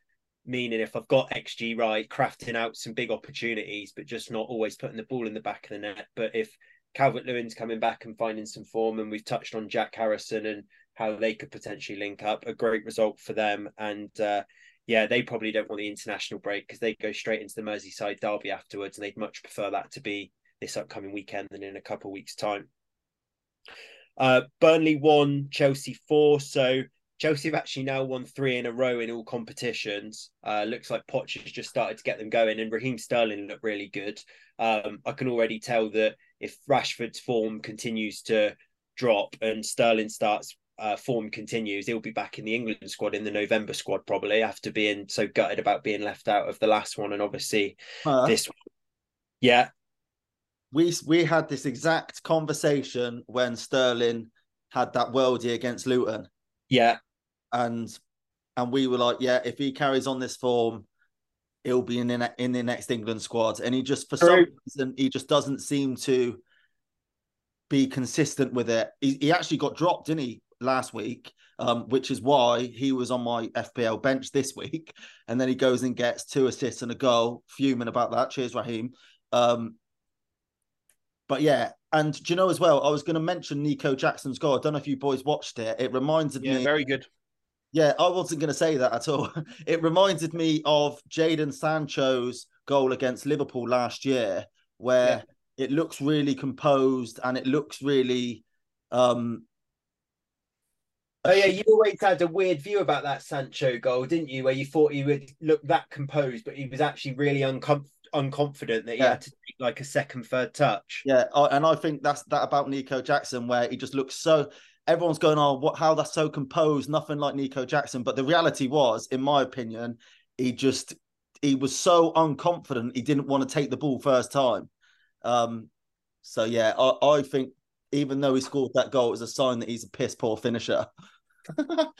meaning if I've got XG right, crafting out some big opportunities, but just not always putting the ball in the back of the net. But if Calvert Lewin's coming back and finding some form, and we've touched on Jack Harrison and how they could potentially link up, a great result for them. And uh, yeah, they probably don't want the international break because they go straight into the Merseyside derby afterwards, and they'd much prefer that to be this upcoming weekend than in a couple of weeks' time. Uh, Burnley won, Chelsea four. So Chelsea have actually now won three in a row in all competitions. Uh, looks like Poch has just started to get them going, and Raheem Sterling looked really good. Um, I can already tell that if Rashford's form continues to drop and Sterling starts uh, form continues, he'll be back in the England squad in the November squad probably after being so gutted about being left out of the last one and obviously uh, this one. Yeah. We we had this exact conversation when Sterling had that worldie against Luton. Yeah. And and we were like, yeah, if he carries on this form, he'll be in the, in the next England squad. And he just for True. some reason he just doesn't seem to be consistent with it. He, he actually got dropped, didn't he? Last week, um, which is why he was on my FPL bench this week. And then he goes and gets two assists and a goal, fuming about that. Cheers, Raheem. Um, but yeah, and do you know as well? I was going to mention Nico Jackson's goal. I don't know if you boys watched it. It reminded yeah, me. Very good. Yeah, I wasn't going to say that at all. It reminded me of Jadon Sancho's goal against Liverpool last year, where yeah. it looks really composed and it looks really um Oh yeah, you always had a weird view about that Sancho goal, didn't you? Where you thought he would look that composed, but he was actually really unconfident that he yeah. had to take like a second, third touch. Yeah, and I think that's that about Nico Jackson, where he just looks so. Everyone's going, "Oh, what? How that's so composed? Nothing like Nico Jackson." But the reality was, in my opinion, he just he was so unconfident. He didn't want to take the ball first time. Um, so yeah, I, I think even though he scored that goal, it was a sign that he's a piss poor finisher.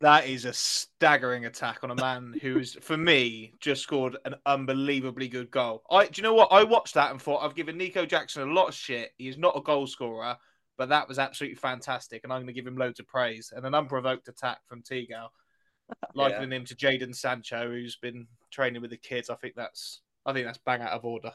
that is a staggering attack on a man who's, for me, just scored an unbelievably good goal. I, do you know what? I watched that and thought I've given Nico Jackson a lot of shit. He's not a goal scorer, but that was absolutely fantastic, and I'm going to give him loads of praise. And an unprovoked attack from Tigal, likening yeah. him to Jadon Sancho, who's been training with the kids. I think that's, I think that's bang out of order.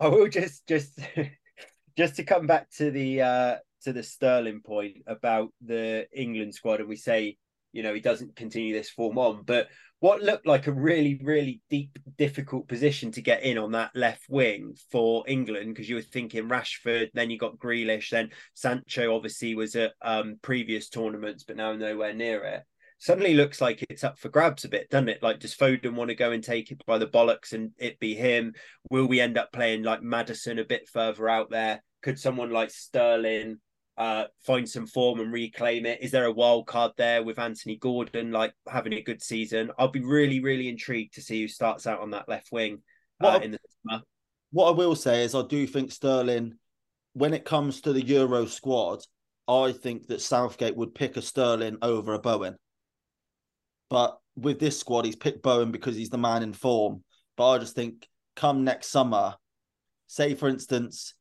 I will just, just, just to come back to the uh, to the Sterling point about the England squad, and we say, you know, he doesn't continue this form on, but what looked like a really, really deep, difficult position to get in on that left wing for England, because you were thinking Rashford, then you got Grealish, then Sancho obviously was at um, previous tournaments, but now nowhere near it. Suddenly looks like it's up for grabs a bit, doesn't it? Like, does Foden want to go and take it by the bollocks and it be him? Will we end up playing like Maddison a bit further out there? Could someone like Sterling uh, find some form and reclaim it? Is there a wild card there with Anthony Gordon like having a good season? I'll be really, really intrigued to see who starts out on that left wing uh, in the summer. What I will say is, I do think Sterling, when it comes to the Euro squad, I think that Southgate would pick a Sterling over a Bowen. But with this squad, he's picked Bowen because he's the man in form. But I just think come next summer, say for instance,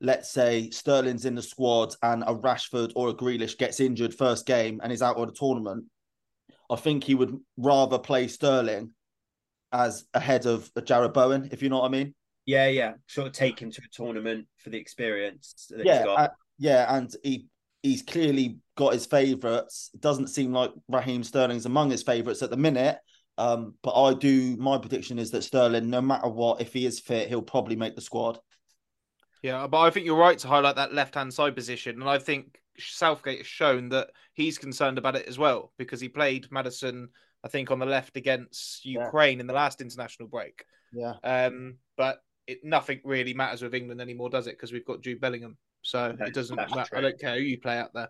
let's say Sterling's in the squad and a Rashford or a Grealish gets injured first game and is out of the tournament, I think he would rather play Sterling as ahead of Jarrod Bowen, if you know what I mean. Yeah, yeah. Sort of take him to a tournament for the experience. yeah, uh, yeah, and he he's clearly got his favourites. It doesn't seem like Raheem Sterling's among his favourites at the minute. Um, but I do. My prediction is that Sterling, no matter what, if he is fit, he'll probably make the squad. Yeah, but I think you're right to highlight that left hand side position, and I think Southgate has shown that he's concerned about it as well because he played Maddison, I think, on the left against Ukraine yeah. in the last international break. Yeah. Um, but it, nothing really matters with England anymore, does it? Because we've got Jude Bellingham, so it doesn't matter. True. I don't care who you play out there.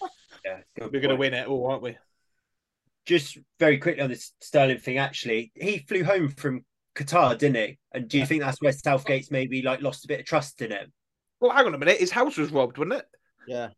Yeah, we're going to win it all, aren't we? Just very quickly on this Sterling thing, actually, he flew home from Qatar, didn't he? And do you think that's where Southgate's maybe like lost a bit of trust in him? Well, hang on a minute. His house was robbed, wasn't it? Yeah.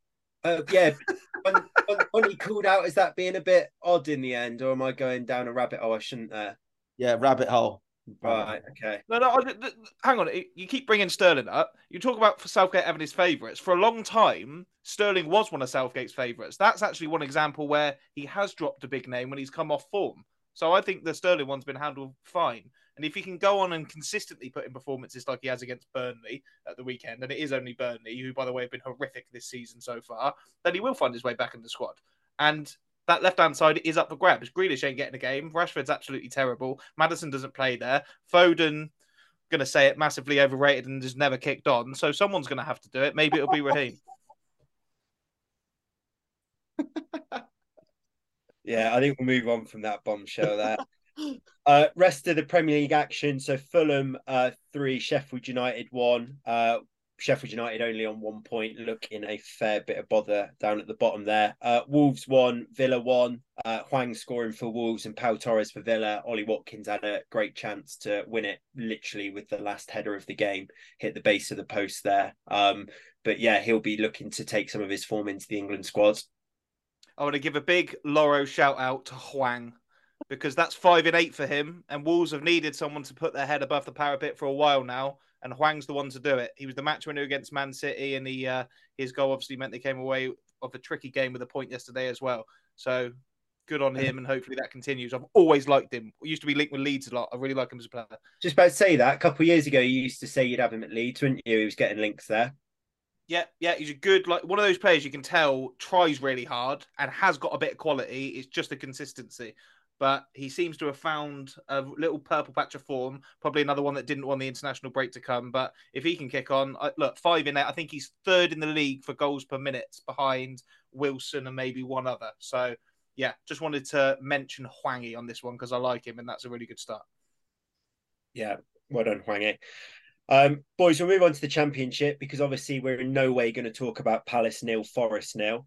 Uh, yeah. when, when, when, he called out, is that being a bit odd in the end, or am I going down a rabbit hole I shouldn't there? Yeah, rabbit hole. Right. Okay. No, no. I, hang on. You keep bringing Sterling up. You talk about for Southgate having his favourites. For a long time, Sterling was one of Southgate's favourites. That's actually one example where he has dropped a big name when he's come off form. So I think the Sterling one's been handled fine. And if he can go on and consistently put in performances like he has against Burnley at the weekend, and it is only Burnley, who, by the way, have been horrific this season so far, then he will find his way back in the squad. And that left hand side is up for grabs. Grealish ain't getting a game. Rashford's absolutely terrible. Maddison doesn't play there. Foden, going to say it, massively overrated and has never kicked on. So someone's going to have to do it. Maybe it'll be Raheem. yeah, I think we'll move on from that bombshell there. Uh, rest of the Premier League action. So Fulham uh, three, Sheffield United one. Uh, Sheffield United only on one point, looking a fair bit of bother down at the bottom there. Uh, Wolves one, Villa one. Uh, Hwang scoring for Wolves and Pau Torres for Villa. Ollie Watkins had a great chance to win it, literally with the last header of the game, hit the base of the post there. Um, but yeah, he'll be looking to take some of his form into the England squad. I want to give a big Loro shout out to Hwang because that's five and eight for him. And Wolves have needed someone to put their head above the parapet for a while now. And Hwang's the one to do it. He was the match winner against Man City, and he uh, his goal obviously meant they came away of a tricky game with a point yesterday as well. So good on him, and hopefully that continues. I've always liked him. We used to be linked with Leeds a lot. I really like him as a player. Just about to say that a couple of years ago, you used to say you'd have him at Leeds, wouldn't you? He was getting links there. Yeah, yeah, he's a good like one of those players you can tell tries really hard and has got a bit of quality. It's just the consistency but he seems to have found a little purple patch of form. Probably another one that didn't want the international break to come. But if he can kick on, look, five in there. I think he's third in the league for goals per minute behind Wilson and maybe one other. So, yeah, just wanted to mention Hwangy on this one because I like him and that's a really good start. Yeah, well done, Hwangy. Um, boys, we'll move on to the championship because obviously we're in no way going to talk about Palace nil, Forest nil.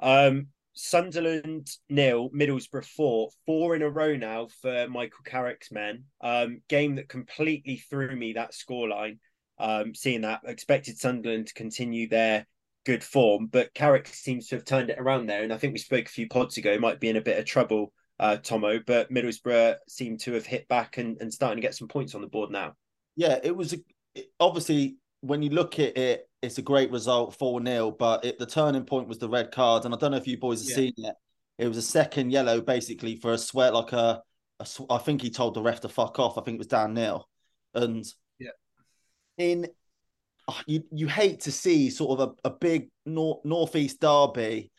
Um, Sunderland nil, Middlesbrough four, four in a row now for Michael Carrick's men. Um, game that completely threw me that scoreline. Um, seeing that, expected Sunderland to continue their good form, but Carrick seems to have turned it around there. And I think we spoke a few pods ago, might be in a bit of trouble, uh, Tomo, but Middlesbrough seem to have hit back and, and starting to get some points on the board now. Yeah, it was a, obviously when you look at it, it's a great result, 4 0, but it, the turning point was the red card. And I don't know if you boys have yeah. seen it. It was a second yellow basically for a sweat, like a, a, I think he told the ref to fuck off. I think it was Dan Neil. And yeah, in oh, you you hate to see sort of a, a big north northeast derby,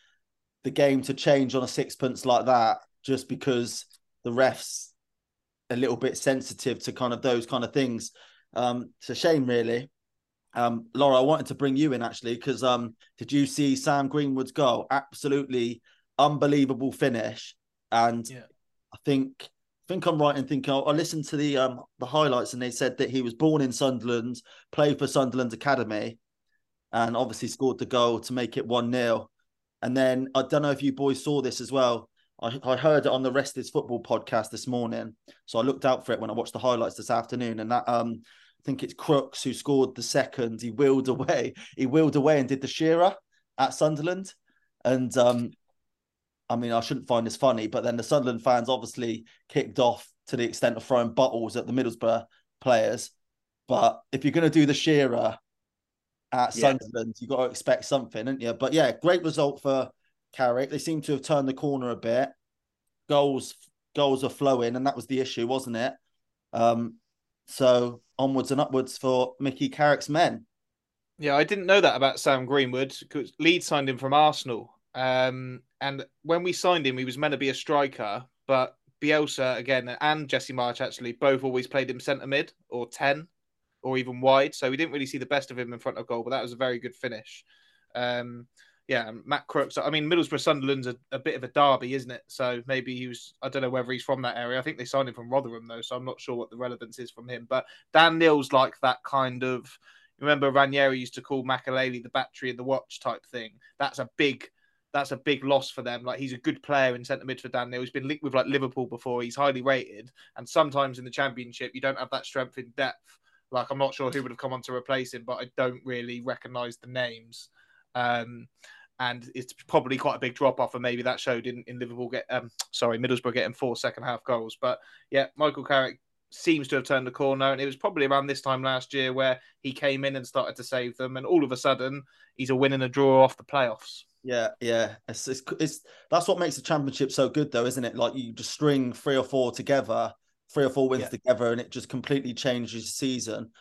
the game to change on a sixpence like that, just because the refs a little bit sensitive to kind of those kind of things. Um, it's a shame, really. Um, Laura, I wanted to bring you in actually because um, did you see Sam Greenwood's goal? Absolutely unbelievable finish, and yeah. I think I think I'm right in thinking I, I listened to the um the highlights and they said that he was born in Sunderland, played for Sunderland academy, and obviously scored the goal to make it one 0 And then I don't know if you boys saw this as well. I, I heard it on the Rest is Football podcast this morning, so I looked out for it when I watched the highlights this afternoon, and that um think it's Crooks who scored the second. He wheeled away. He wheeled away and did the Shearer at Sunderland. And um, I mean, I shouldn't find this funny, but then the Sunderland fans obviously kicked off to the extent of throwing bottles at the Middlesbrough players. But if you're going to do the Shearer at yeah. Sunderland, you've got to expect something, haven't you? But yeah, great result for Carrick. They seem to have turned the corner a bit. Goals goals are flowing, and that was the issue, wasn't it? Um, so onwards and upwards for Mickey Carrick's men. Yeah, I didn't know that about Sam Greenwood because Leeds signed him from Arsenal. Um, and when we signed him, he was meant to be a striker, but Bielsa again and Jesse Marsch actually both always played him centre mid or ten or even wide. So we didn't really see the best of him in front of goal, but that was a very good finish. Um, yeah, Matt Crooks. I mean, Middlesbrough Sunderland's a, a, bit of a derby, isn't it? So maybe he was. I don't know whether he's from that area. I think they signed him from Rotherham though, so I'm not sure what the relevance is from him. But Dan Neil's like that kind of. Remember, Ranieri used to call Makelele the battery and the watch type thing. That's a big that's a big loss for them. Like he's a good player in centre mid for Dan Neil. He's been linked with like Liverpool before. He's highly rated, and sometimes in the Championship you don't have that strength in depth. Like I'm not sure who would have come on to replace him, but I don't really recognise the names. Um, and it's probably quite a big drop off, and maybe that showed in, in Liverpool get um sorry Middlesbrough getting four second half goals. But yeah, Michael Carrick seems to have turned the corner, and it was probably around this time last year where he came in and started to save them, and all of a sudden he's a win and a draw off the playoffs. Yeah, yeah. It's, it's, it's that's what makes the championship so good, though, isn't it? Like you just string three or four together, three or four wins yeah. together, and it just completely changes the season.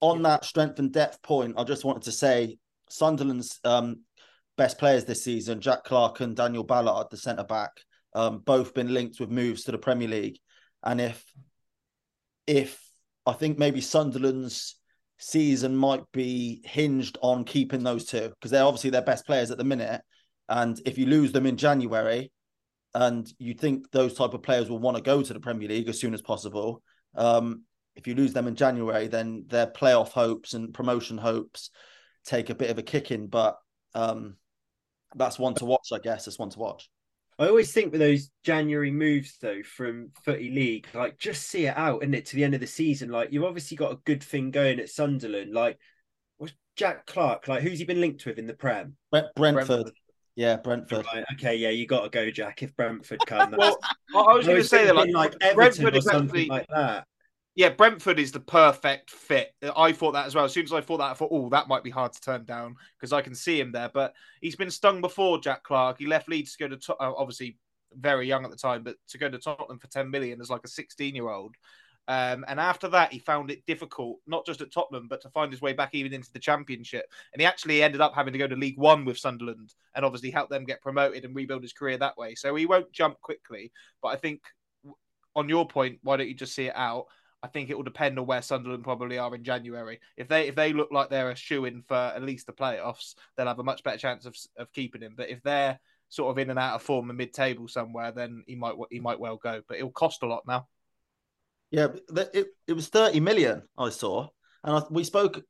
On yeah. that strength and depth point, I just wanted to say Sunderland's um, best players this season, Jack Clarke and Daniel Ballard, the centre back, um, both been linked with moves to the Premier League. And if if I think maybe Sunderland's season might be hinged on keeping those two because they're obviously their best players at the minute. And if you lose them in January, and you think those type of players will want to go to the Premier League as soon as possible, um, if you lose them in January, then their playoff hopes and promotion hopes take a bit of a kicking. But um, that's one to watch, I guess. It's one to watch. I always think with those January moves though from Footy League, like just see it out, and it to the end of the season. Like you've obviously got a good thing going at Sunderland. Like was Jack Clarke, like who's he been linked with in the Prem? Brentford. Brentford. Yeah, Brentford. Right, okay, yeah, you got to go, Jack. If Brentford come, well, I was going to say that, like, like Brentford or something like that yeah, Brentford is the perfect fit. I thought that as well. As soon as I thought that, I thought, oh, that might be hard to turn down because I can see him there. But he's been stung before, Jack Clarke. He left Leeds to go to, uh, obviously, very young at the time, but to go to Tottenham for 10 million as like a 16 year old. Um, and after that, he found it difficult, not just at Tottenham, but to find his way back even into the Championship. And he actually ended up having to go to League One with Sunderland and obviously help them get promoted and rebuild his career that way. So he won't jump quickly. But I think, on your point, why don't you just see it out? I think it will depend on where Sunderland probably are in January. If they if they look like they're a shoe in for at least the playoffs, they'll have a much better chance of of keeping him. But if they're sort of in and out of form and mid table somewhere, then he might he might well go. But it'll cost a lot now. Yeah, it it was thirty million I saw, and I, we spoke.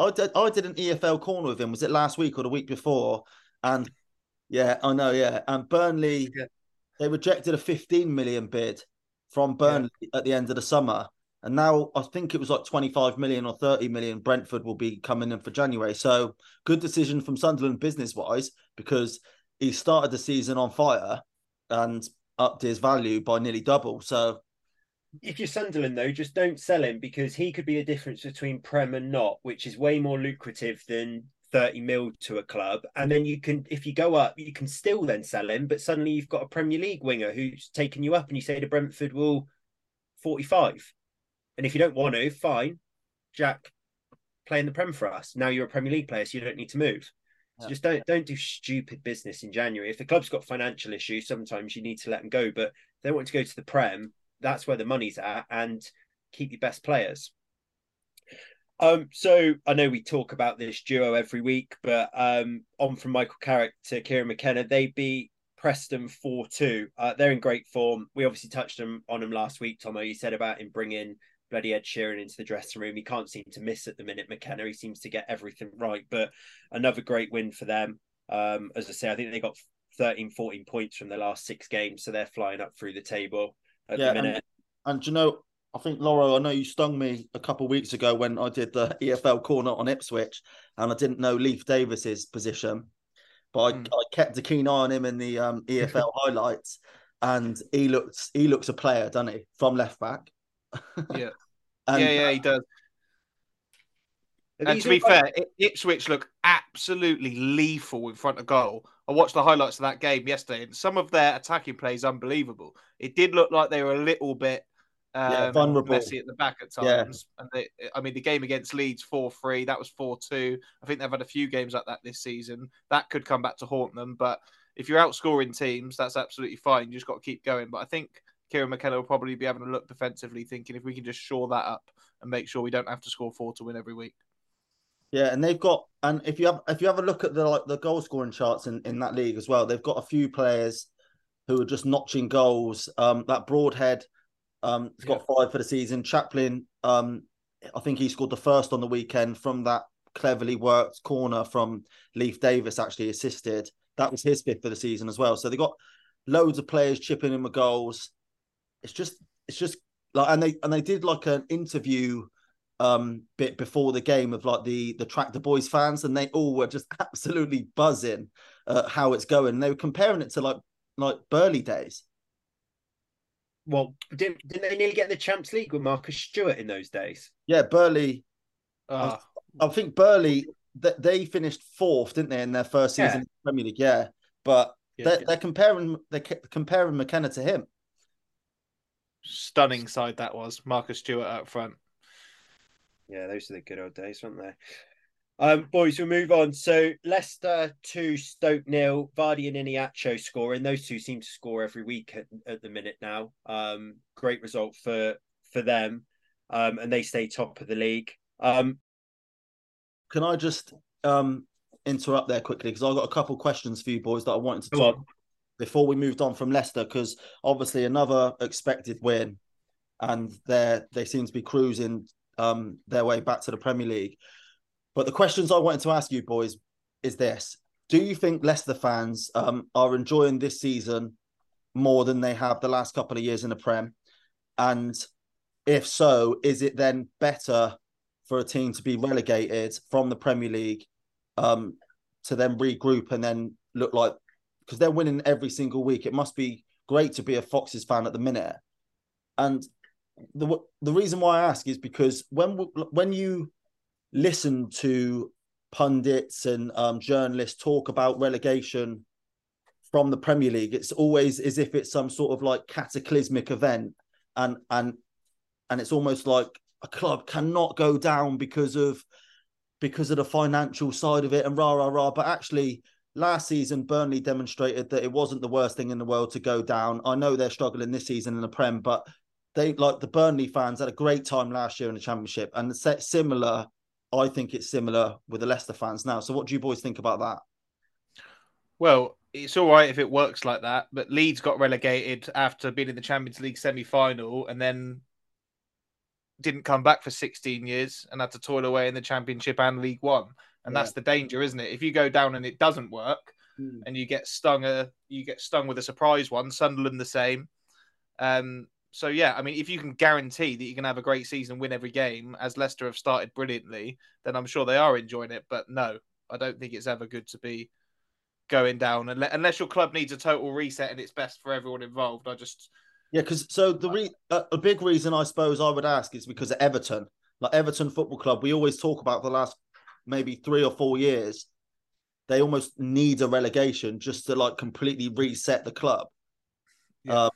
I did I did an EFL corner with him. Was it last week or the week before? And yeah, I know. Yeah, and Burnley yeah. they rejected a fifteen million bid from Burnley yeah. at the end of the summer and now I think it was like 25 million or 30 million Brentford will be coming in for January. So good decision from Sunderland business wise because he started the season on fire and upped his value by nearly double. So if you're Sunderland though, just don't sell him because he could be the difference between Prem and not, which is way more lucrative than 30 mil to a club. And then you can, if you go up, you can still then sell him. But suddenly you've got a Premier League winger who's taken you up and you say to Brentford, well, 45 and if you don't want to, fine. Jack, play in the Prem for us. Now you're a Premier League player, so you don't need to move. So just don't don't do stupid business in January. If the club's got financial issues, sometimes you need to let them go. But they want to go to the Prem. That's where the money's at, and keep your best players. Um, so I know we talk about this duo every week, but um, on from Michael Carrick to Kieran McKenna, they beat Preston 4 2. Uh, they're in great form. We obviously touched them on them last week, Tomo. You said about him bringing bloody Ed Sheeran into the dressing room. He can't seem to miss at the minute. McKenna, he seems to get everything right. But another great win for them. Um, as I say, I think they got 13, 14 points from the last six games, so they're flying up through the table at yeah, the minute. And, and you know, I think Laura, I know you stung me a couple of weeks ago when I did the EFL corner on Ipswich, and I didn't know Leif Davis's position, but I, mm. I kept a keen eye on him in the um, EFL highlights, and he looks he looks a player, doesn't he, from left back. Yeah. and, yeah, yeah, he does. And to be fair, Ipswich look absolutely lethal in front of goal. I watched the highlights of that game yesterday, and some of their attacking play is unbelievable. It did look like they were a little bit um, yeah, vulnerable, messy at the back at times. Yeah. And they, I mean, the game against Leeds four three, that was four two. I think they've had a few games like that this season. That could come back to haunt them. But if you're outscoring teams, that's absolutely fine. You just got to keep going. But I think Kieran McKenna will probably be having a look defensively, thinking if we can just shore that up and make sure we don't have to score four to win every week. Yeah, and they've got and if you have if you have a look at the like the goal scoring charts in, in that league as well, they've got a few players who are just notching goals. Um, that Broadhead, um, has got yeah. five for the season. Chaplin, um, I think he scored the first on the weekend from that cleverly worked corner from Leif Davis. Actually assisted. That was his fifth for the season as well. So they've got loads of players chipping in with goals. It's just it's just like and they and they did like an interview um bit before the game of like the the Tractor Boys fans, and they all were just absolutely buzzing at how it's going. And they were comparing it to like like Burley days. Well, didn't, didn't they nearly get in the Champs League with Marcus Stewart in those days? Yeah, Burley. Uh, I, I, think Burley they finished fourth, didn't they, in their first season yeah. in the Premier League? Yeah, but yeah, they're, yeah. they're comparing they're comparing McKenna to him. Stunning side that was Marcus Stewart up front. Yeah, those are the good old days, weren't they? Um, boys, we'll move on. So Leicester two, Stoke nil. Vardy and Iheanacho scoring. Those two seem to score every week at, at the minute now. Um, great result for for them, um, and they stay top of the league. Um, Can I just um, interrupt there quickly because I've got a couple questions for you boys that I wanted to talk before we moved on from Leicester because obviously another expected win, and they they seem to be cruising um, their way back to the Premier League. But the questions I wanted to ask you, boys, is this: Do you think Leicester fans um, are enjoying this season more than they have the last couple of years in the Prem? And if so, is it then better for a team to be relegated from the Premier League um, to then regroup and then look like because they're winning every single week? It must be great to be a Foxes fan at the minute. And the the reason why I ask is because when when you listen to pundits and um, journalists talk about relegation from the Premier League, it's always as if it's some sort of like cataclysmic event, and and and it's almost like a club cannot go down because of because of the financial side of it and rah rah rah. But actually, last season Burnley demonstrated that it wasn't the worst thing in the world to go down. I know they're struggling this season in the Prem, but they like the Burnley fans had a great time last year in the championship, and it's similar. I think it's similar with the Leicester fans now. So, what do you boys think about that? Well, it's all right if it works like that, but Leeds got relegated after being in the Champions League semi-final, and then didn't come back for 16 years and had to toil away in the Championship and League One. And yeah. that's the danger, isn't it? If you go down and it doesn't work, mm. and you get stung a you get stung with a surprise one. Sunderland the same. Um, so yeah, I mean, if you can guarantee that you can have a great season, win every game, as Leicester have started brilliantly, then I'm sure they are enjoying it. But no, I don't think it's ever good to be going down unless your club needs a total reset and it's best for everyone involved. I just yeah, because so the re- uh, a big reason I suppose I would ask is because of Everton, like Everton Football Club, we always talk about the last maybe three or four years. They almost need a relegation just to like completely reset the club. Yeah. Um,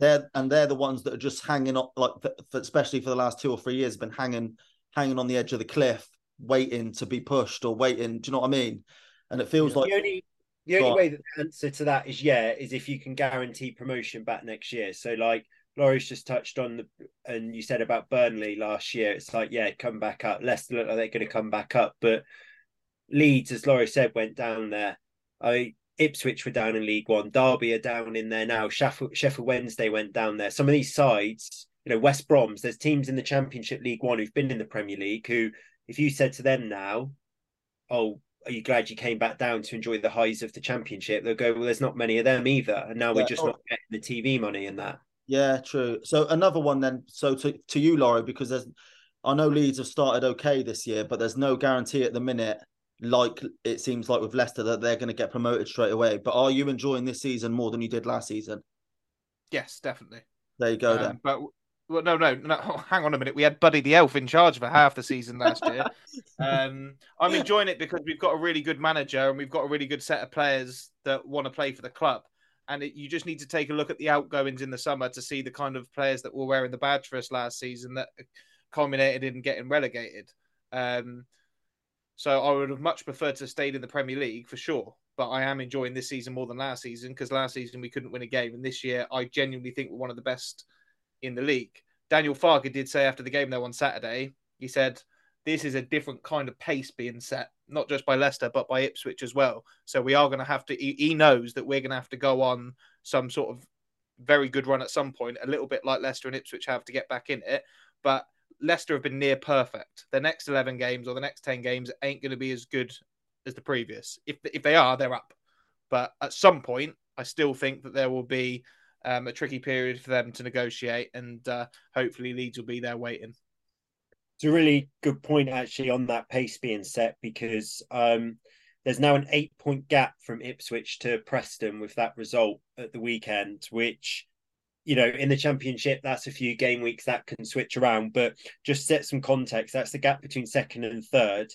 they're and they're the ones that are just hanging up, like for, especially for the last two or three years, been hanging hanging on the edge of the cliff, waiting to be pushed or waiting. Do you know what I mean? And it feels the like the only the only way that the answer to that is yeah is if you can guarantee promotion back next year. So like Laurie's just touched on the and you said about Burnley last year. It's like yeah, come back up. Leicester look like they're going to come back up, but Leeds, as Laurie said, went down there. I Ipswich were down in League One. Derby are down in there now. Sheffield, Sheffield Wednesday went down there. Some of these sides, you know, West Brom's, there's teams in the Championship League One who've been in the Premier League who, if you said to them now, oh, are you glad you came back down to enjoy the highs of the Championship? They'll go, well, there's not many of them either. And now yeah. we're just oh. not getting the TV money in that. Yeah, true. So another one then. So to, to you, Laurie, because there's, I know Leeds have started okay this year, but there's no guarantee at the minute like it seems like with Leicester that they're going to get promoted straight away. But are you enjoying this season more than you did last season? Yes, definitely. There you go. Um, then. But well, no, no, no. hang on a minute. We had Buddy the Elf in charge for half the season last year. um, I'm enjoying it because we've got a really good manager and we've got a really good set of players that want to play for the club. And it, you just need to take a look at the outgoings in the summer to see the kind of players that were wearing the badge for us last season that culminated in getting relegated. Um, so I would have much preferred to have stayed in the Premier League for sure. But I am enjoying this season more than last season because last season we couldn't win a game, and this year I genuinely think we're one of the best in the league. Daniel Farke did say after the game though on Saturday, he said this is a different kind of pace being set, not just by Leicester but by Ipswich as well. So we are going to have to. He, knows that we're going to have to go on some sort of very good run at some point, a little bit like Leicester and Ipswich have to get back in it. But Leicester have been near perfect. The next eleven games or the next ten games ain't going to be as good as the previous. If if they are, they're up. But at some point, I still think that there will be um, a tricky period for them to negotiate, and uh, hopefully Leeds will be there waiting. It's a really good point actually on that pace being set because um, there's now an eight point gap from Ipswich to Preston with that result at the weekend, which you know in the championship that's a few game weeks that can switch around but just set some context that's the gap between second and third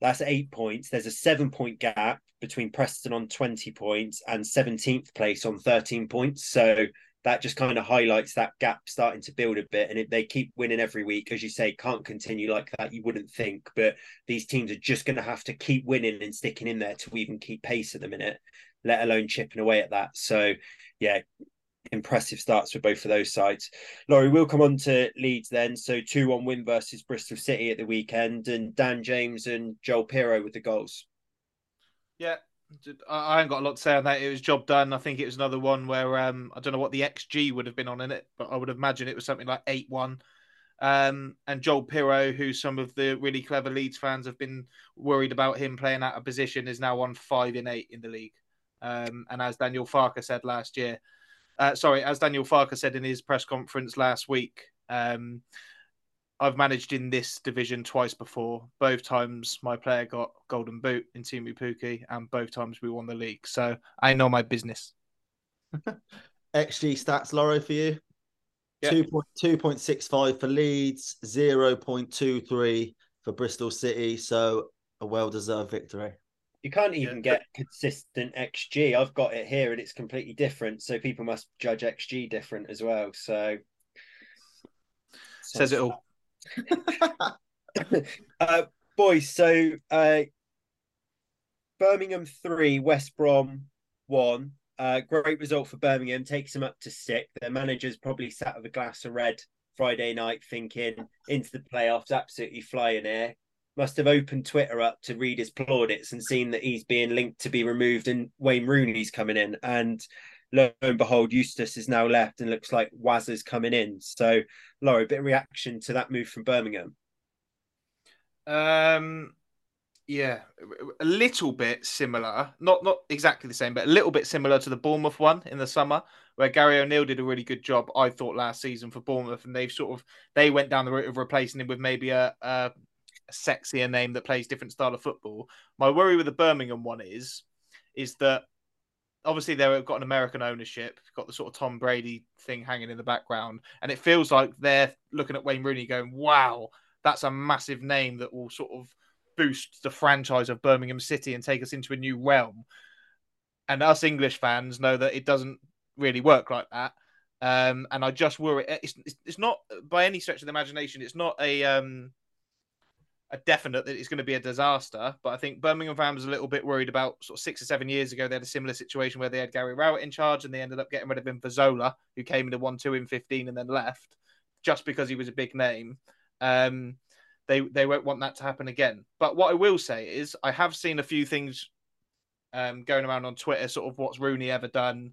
that's eight points. There's a seven point gap between Preston on 20 points and 17th place on 13 points. So that just kind of highlights that gap starting to build a bit. And if they keep winning every week, as you say, can't continue like that, you wouldn't think. But these teams are just going to have to keep winning and sticking in there to even keep pace at the minute, let alone chipping away at that. So, yeah, impressive starts for both of those sides. Laurie, we'll come on to Leeds then. So 2 1 win versus Bristol City at the weekend, and Dan James and Joel Piroe with the goals. Yeah, I ain't got a lot to say on that. It was job done. I think it was another one where um, I don't know what the XG would have been on in it, but I would imagine it was something like 8 1. Um, and Joel Piroe, who some of the really clever Leeds fans have been worried about him playing out of position, is now on 5 in 8 in the league. Um, and as Daniel Farke said last year, uh, sorry, as Daniel Farke said in his press conference last week, um, I've managed in this division twice before. Both times my player got golden boot in Teemu Pukki, and both times we won the league. So I know my business. XG stats, Laurie, for you. Yep. 2.65 for Leeds, 0.23 for Bristol City. So a well deserved victory. You can't even yeah. get consistent XG. I've got it here and it's completely different. So people must judge XG different as well. So says it all. uh, boys, so uh, Birmingham three, West Brom one. Uh, great result for Birmingham, takes them up to six. Their manager's probably sat with a glass of red Friday night, thinking into the playoffs, absolutely flying here must have opened Twitter up to read his plaudits and seen that he's being linked to be removed and Wayne Rooney's coming in. And lo and behold, Eustace is now left and looks like Wazza's coming in. So, Laurie, a bit of reaction to that move from Birmingham. Um, yeah, a little bit similar. Not not exactly the same, but a little bit similar to the Bournemouth one in the summer, where Gary O'Neill did a really good job, I thought, last season for Bournemouth, and they've sort of they went down the route of replacing him with maybe a a sexier name that plays different style of football. My worry with the Birmingham one is is that obviously they've got an American ownership, got the sort of Tom Brady thing hanging in the background, and it feels like they're looking at Wayne Rooney going, "Wow, that's a massive name that will sort of boost the franchise of Birmingham City and take us into a new realm." And us English fans know that it doesn't really work like that. Um, and I just worry. It's, it's, not by any stretch of the imagination. It's not a um, a definite that it's going to be a disaster. But I think Birmingham fans was a little bit worried about sort of six or seven years ago. They had a similar situation where they had Gary Rowett in charge and they ended up getting rid of him for Zola, who came into 1 2 in 15 and then left just because he was a big name. Um, they, they won't want that to happen again. But what I will say is, I have seen a few things um, going around on Twitter, sort of what's Rooney ever done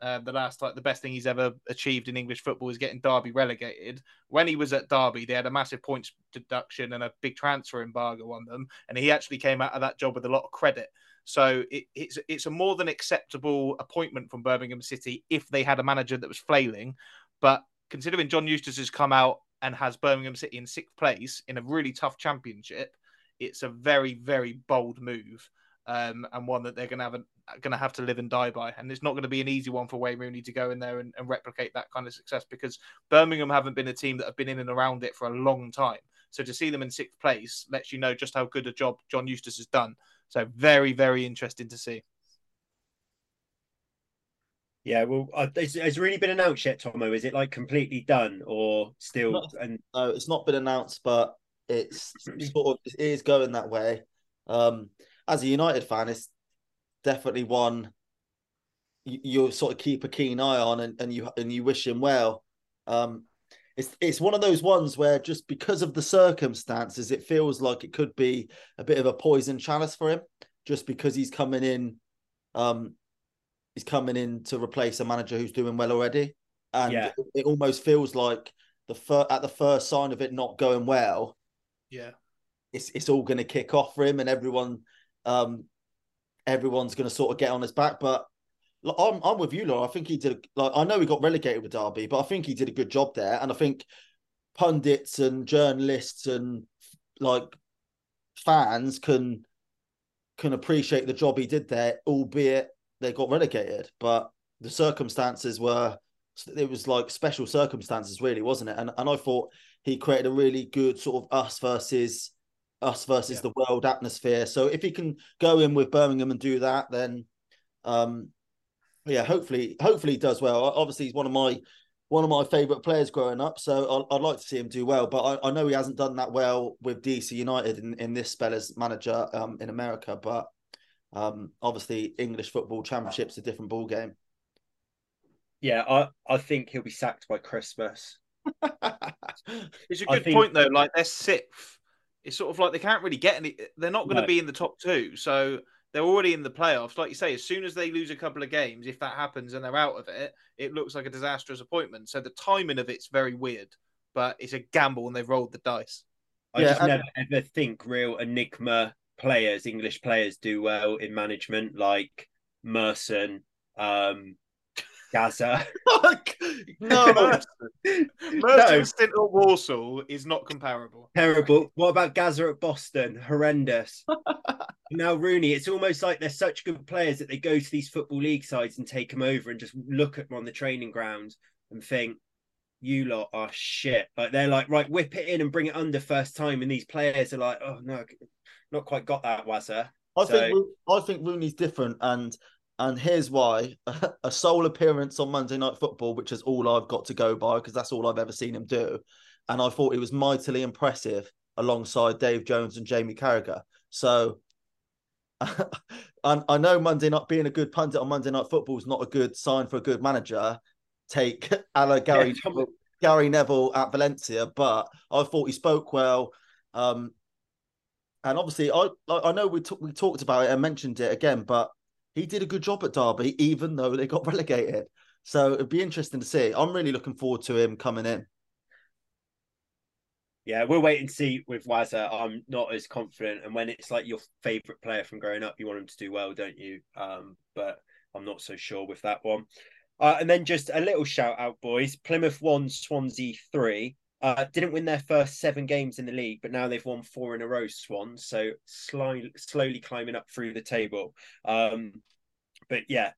uh, the last like the best thing he's ever achieved in English football is getting Derby relegated. When he was at Derby, they had a massive points deduction and a big transfer embargo on them, and he actually came out of that job with a lot of credit. So it, it's it's a more than acceptable appointment from Birmingham City if they had a manager that was flailing. But considering John Eustace has come out and has Birmingham City in sixth place in a really tough championship, it's a very very bold move um, and one that they're going to have a going to have to live and die by. And it's not going to be an easy one for Wayne Rooney to go in there and, and, replicate that kind of success because Birmingham haven't been a team that have been in and around it for a long time. So to see them in sixth place lets you know just how good a job John Eustace has done. So very, very interesting to see. Yeah, well, uh, it's, it's really been announced yet, Tomo. Is it like completely done or still? Not, and no, it's not been announced, but it's sort of it is going that way. Um, as a United fan, it's definitely one you, you sort of keep a keen eye on, and, and you and you wish him well. Um, it's it's one of those ones where just because of the circumstances, it feels like it could be a bit of a poison chalice for him, just because he's coming in, um, he's coming in to replace a manager who's doing well already, and yeah. it, it almost feels like the fir- at the first sign of it not going well, yeah, it's it's all going to kick off for him, and everyone, um, everyone's going to sort of get on his back. But I'm I'm with you, Laura. I think he did. A, Like I know he got relegated with Derby, but I think he did a good job there, and I think pundits and journalists and like fans can can appreciate the job he did there, albeit they got relegated. But the circumstances were it was like special circumstances, really, wasn't it? And and I thought he created a really good sort of us versus us versus yeah. the world atmosphere. So if he can go in with Birmingham and do that, then um yeah, hopefully hopefully he does well. Obviously, he's one of my one of my favourite players growing up, so I'd, I'd, like to see him do well. But I, I, know he hasn't done that well with DC United in, in this spell as manager um, in America. But um, obviously, English football championship's a different ball game. Yeah, I, I think he'll be sacked by Christmas. it's a good think... point though. Like they're sixth. It's sort of like they can't really get any. They're not going to no. be in the top two, so they're already in the playoffs. Like you say, as soon as they lose a couple of games, if that happens and they're out of it, it looks like a disastrous appointment. So the timing of it's very weird, but it's a gamble and they've rolled the dice. I yeah, just never ever think real enigma players, English players, do well in management, like Merson, um, Gazza. no, Merson, no. stint at Walsall is not comparable. Terrible. What about Gazza at Boston? Horrendous. now Rooney, it's almost like they're such good players that they go to these football league sides and take them over and just look at them on the training ground and think, you lot are shit. Like they're like, right, whip it in and bring it under first time. And these players are like, oh no, not quite got that, Wazza. I so... think I think Rooney's different, and and here's why: a sole appearance on Monday Night Football, which is all I've got to go by because that's all I've ever seen him do, and I thought he was mightily impressive alongside Dave Jones and Jamie Carragher. So I know Monday night being a good pundit on Monday Night Football is not a good sign for a good manager. Take a Gary yeah, Neville, Gary Neville at Valencia, but I thought he spoke well. Um, and obviously, I I know we t- we talked about it and mentioned it again, but he did a good job at Derby, even though they got relegated. So it'd be interesting to see. I'm really looking forward to him coming in. Yeah, we'll wait and see with Wazza. I'm not as confident. And when it's like your favourite player from growing up, you want him to do well, don't you? Um, but I'm not so sure with that one. Uh, and then just a little shout out, boys. Plymouth 1, Swansea three. Uh, didn't win their first seven games in the league, but now they've won four in a row. Swans, so slowly, slowly climbing up through the table. Um, but yeah,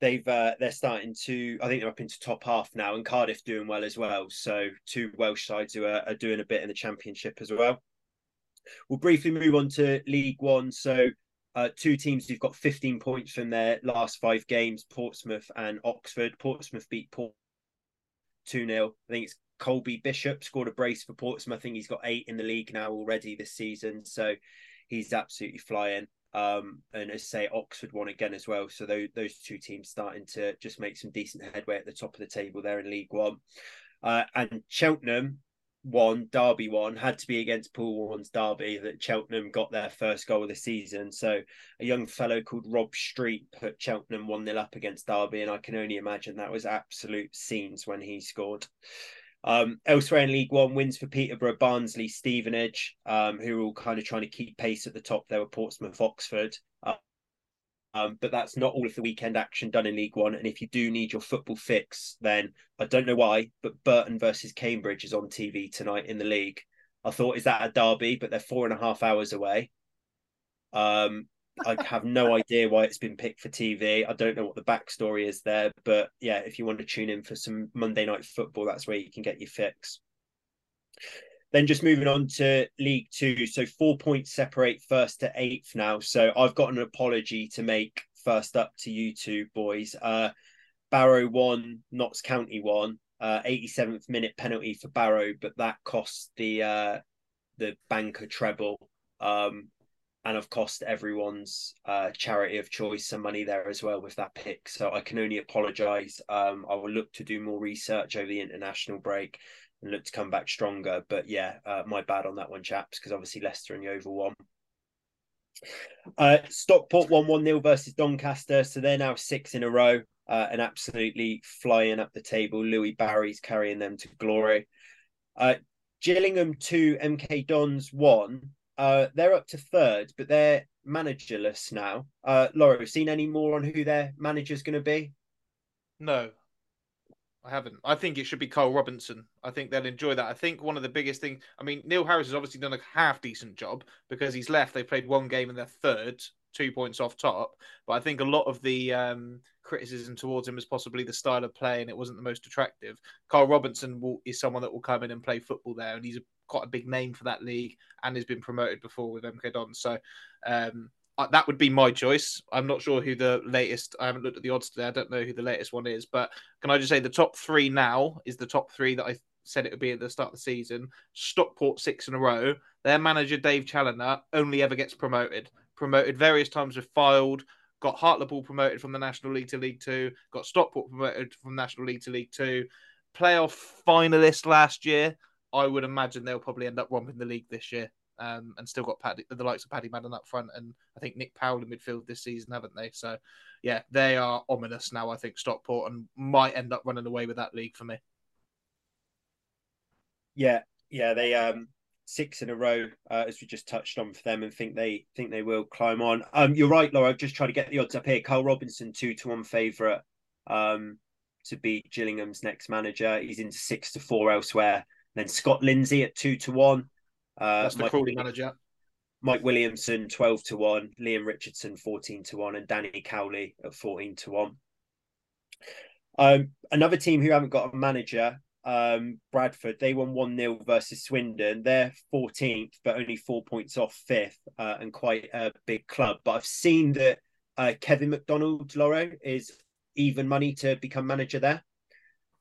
they've uh, they're starting to. I think they're up into top half now, and Cardiff doing well as well. So two Welsh sides who are, are doing a bit in the Championship as well. We'll briefly move on to League One. So uh, two teams who've got 15 points from their last five games: Portsmouth and Oxford. Portsmouth beat Port two 0 I think it's Colby Bishop scored a brace for Portsmouth. I think he's got eight in the league now already this season, so he's absolutely flying. Um, and as I say, Oxford won again as well. So those, those two teams starting to just make some decent headway at the top of the table there in League One. Uh, and Cheltenham won, Derby won, had to be against Paul Warne's Derby that Cheltenham got their first goal of the season. So a young fellow called Rob Street put Cheltenham 1 0 up against Derby. And I can only imagine that was absolute scenes when he scored. Um, elsewhere in League One, wins for Peterborough, Barnsley, Stevenage, um, who are all kind of trying to keep pace at the top. There were Portsmouth, Oxford. Uh, um, but that's not all of the weekend action done in League One. And if you do need your football fix, then I don't know why, but Burton versus Cambridge is on TV tonight in the league. I thought, is that a derby? But they're four and a half hours away. Um, I have no idea why it's been picked for TV. I don't know what the backstory is there, but yeah, if you want to tune in for some Monday night football, that's where you can get your fix. Then just moving on to League Two. So four points separate first to eighth now. So I've got an apology to make first up to you two boys. Uh, Barrow won, Notts County won. Uh, 87th minute penalty for Barrow, but that cost the uh, the banker treble. Um, and I've cost everyone's uh, charity of choice some money there as well with that pick. So I can only apologise. Um, I will look to do more research over the international break and look to come back stronger. But yeah, uh, my bad on that one, chaps, because obviously Leicester and Yeovil won. Uh, Stockport won 1 0 versus Doncaster. So they're now six in a row uh, and absolutely flying up the table. Louie Barry's carrying them to glory. Uh, Gillingham 2, MK Dons 1. Uh, they're up to third, but they're managerless now. Uh, Laura, have you seen any more on who their manager's going to be? No, I haven't. I think it should be Carl Robinson. I think they'll enjoy that. I think one of the biggest things. I mean, Neil Harris has obviously done a half decent job because he's left. They played one game and they're third, two points off top. But I think a lot of the um, criticism towards him is possibly the style of play and it wasn't the most attractive. Carl Robinson will, is someone that will come in and play football there, and he's a, quite a big name for that league and has been promoted before with MK Don. So um, that would be my choice. I'm not sure who the latest. I haven't looked at the odds today. I don't know who the latest one is, but can I just say the top three now is the top three that I said it would be at the start of the season. Stockport six in a row. Their manager Dave Challinor only ever gets promoted. Promoted various times with Fylde. Got Hartlepool promoted from the National League to League Two. Got Stockport promoted from National League to League Two. Playoff finalist last year. I would imagine they'll probably end up romping the league this year um, and still got Paddy, the likes of Paddy Madden up front, and I think Nick Powell in midfield this season, haven't they? So, yeah, they are ominous now. I think Stockport and might end up running away with that league for me. Yeah, yeah, they um six in a row uh, as we just touched on for them, and think they think they will climb on. Um, you're right, Laura. Just tried to get the odds up here. Carl Robinson two to one favourite um to beat Gillingham's next manager. He's into six to four elsewhere. Then Scott Lindsey at two to one. Uh, That's the Mike, Crawley manager. Mike Williamson, 12 to 1, Liam Richardson, 14 to 1, and Danny Cowley at 14 to 1. Um, another team who haven't got a manager, um, Bradford, they won 1 0 versus Swindon. They're 14th, but only four points off fifth, uh, and quite a big club. But I've seen that uh, Kevin McDonald, Loro, is even money to become manager there.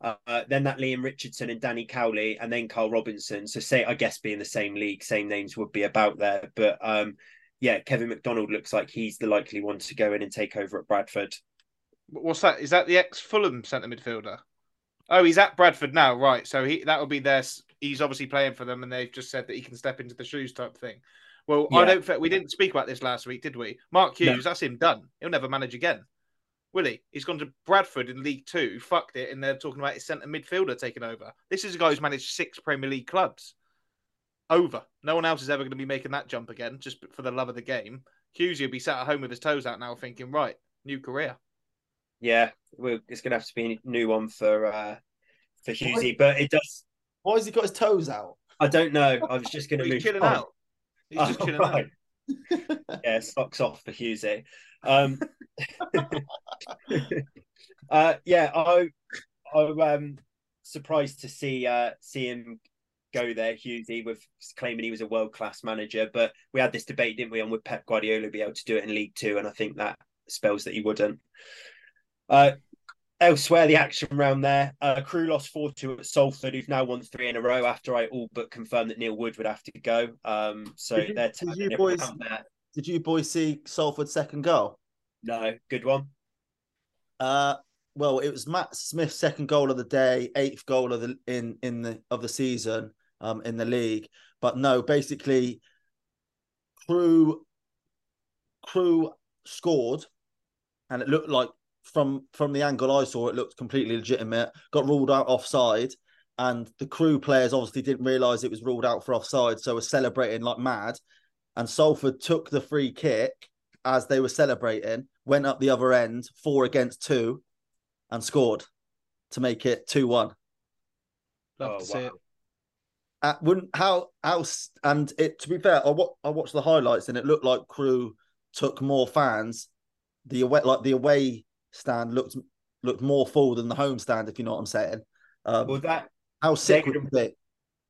Uh, then that Liam Richardson and Danny Cowley, and then Carl Robinson. So say, I guess, being the same league, same names would be about there. But um, yeah, Kevin McDonald looks like he's the likely one to go in and take over at Bradford. What's that? Is that the ex Fulham centre midfielder? Oh, he's at Bradford now, right? So he that will be their. He's obviously playing for them, and they've just said that he can step into the shoes type thing. Well, yeah. I don't. We didn't speak about this last week, did we? Mark Hughes, no. that's him done. He'll never manage again. Will he? He's gone to Bradford in League Two, fucked it, and they're talking about his centre midfielder taking over. This is a guy who's managed six Premier League clubs. Over. No one else is ever going to be making that jump again, just for the love of the game. Hughes will be sat at home with his toes out now, thinking, right, new career. Yeah, it's going to have to be a new one for uh, for Hughesy, but it does. Why has he got his toes out? I don't know. I was just going to move. chilling on. out. He's just oh, chilling right. out. yeah, socks off for Hughesy. Um, uh, yeah, I, I'm um, surprised to see uh, see him go there, Hughesy, with claiming he was a world class manager. But we had this debate, didn't we, on would Pep Guardiola be able to do it in League Two? And I think that spells that he wouldn't. Uh, elsewhere, the action round there, uh, Crewe lost 4 2 at Salford, who've now won three in a row after I all but confirmed that Neil Wood would have to go. Um, so did you, they're did you boys, did you boys see Salford's second goal? No, good one. Uh, well, it was Matt Smith's second goal of the day, eighth goal of the in in the of the season, um, in the league. But no, basically, crew Crewe scored, and it looked like from from the angle I saw, it looked completely legitimate. Got ruled out offside, and the Crewe players obviously didn't realise it was ruled out for offside, so were celebrating like mad. And Salford took the free kick as they were celebrating, went up the other end, four against two, and scored to make it two one. Love oh, to see wow. it. Uh, wouldn't how else? And it to be fair, I, I watched the highlights and it looked like Crewe took more fans. The away like the away stand looked looked more full than the home stand, if you know what I'm saying. Um, well, that how sick they're would it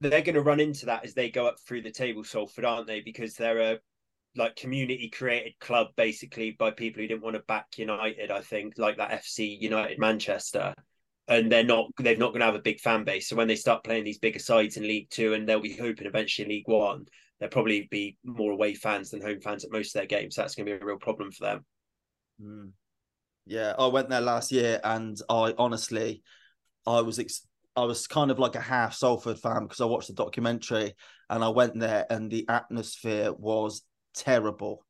they're going to run into that as they go up through the table, Salford, aren't they? Because they're a like community created club basically by people who didn't want to back United. I think like that FC United Manchester, and they're not they're not going to have a big fan base. So when they start playing these bigger sides in League Two, and they'll be hoping eventually in League One, there'll probably be more away fans than home fans at most of their games. That's going to be a real problem for them. Mm. Yeah, I went there last year, and I honestly, I was ex- I was kind of like a half Salford fan because I watched the documentary, and I went there, and the atmosphere was terrible.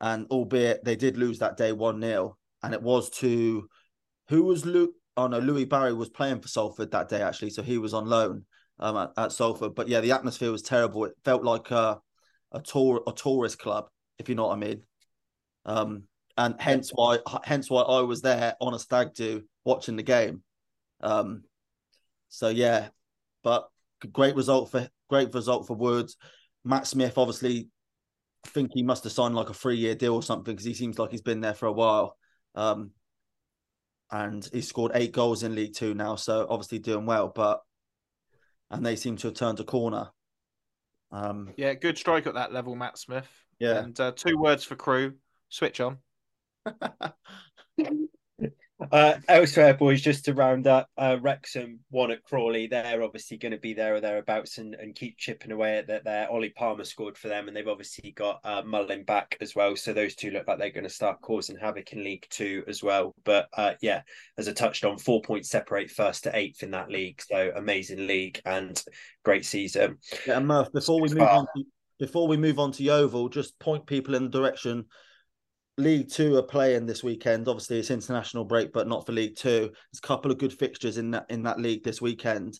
And albeit they did lose that day one 0 and it was to who was Luke? Oh no, Louie Barry was playing for Salford that day actually, so he was on loan um, at, at Salford. But yeah, the atmosphere was terrible. It felt like a a tour a tourist club, if you know what I mean. Um, and hence why hence why I was there on a stag do watching the game. Um, so yeah, but great result for great result for Woods. Matt Smith obviously I think he must have signed like a three year deal or something because he seems like he's been there for a while. Um, and he scored eight goals in League Two now, so obviously doing well. But and they seem to have turned a corner. Um, yeah, good strike at that level, Matt Smith. Yeah, and uh, two words for Crewe: switch on. Uh, elsewhere, boys, just to round up, uh, Wrexham won at Crawley. They're obviously going to be there or thereabouts and, and keep chipping away at that. There, Ollie Palmer scored for them, and they've obviously got uh, Mullin back as well. So those two look like they're going to start causing havoc in League Two as well. But uh, yeah, as I touched on, four points separate first to eighth in that league. So amazing league and great season. Yeah, and Murph, before we move on, to, before we move on to Yeovil, just point people in the direction League Two are playing this weekend. Obviously, it's international break, but not for League Two. There's a couple of good fixtures in that in that league this weekend.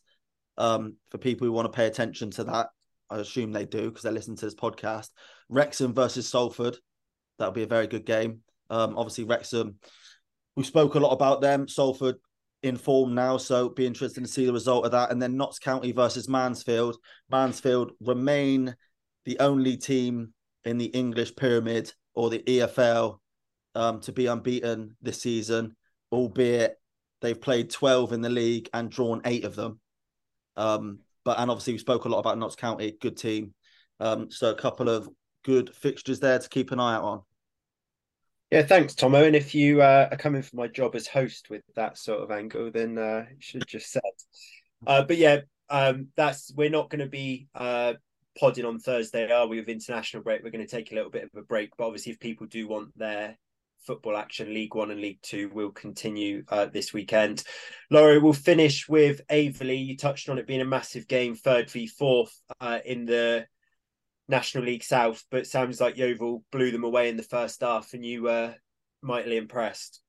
Um, for people who want to pay attention to that, I assume they do because they listen to this podcast. Wrexham versus Salford. That'll be a very good game. Um, obviously, Wrexham. We spoke a lot about them. Salford in form now, so be interesting to see the result of that. And then Notts County versus Mansfield. Mansfield remain the only team in the English pyramid or the EFL um, to be unbeaten this season, albeit they've played 12 in the league and drawn eight of them. Um, but and obviously we spoke a lot about Notts County, good team. Um, so a couple of good fixtures there to keep an eye out on. Yeah, thanks, Tomo. And if you uh, are coming for my job as host with that sort of angle, then uh, should just said. Uh, but yeah, um, that's we're not going to be uh, podding on Thursday, are we, with international break? We're going to take a little bit of a break. But obviously, if people do want their football action, League One and League Two will continue uh, this weekend. Laurie, we'll finish with Aveley. You touched on it being a massive game, third v fourth uh, in the National League South, but sounds like Yeovil blew them away in the first half, and you were mightily impressed.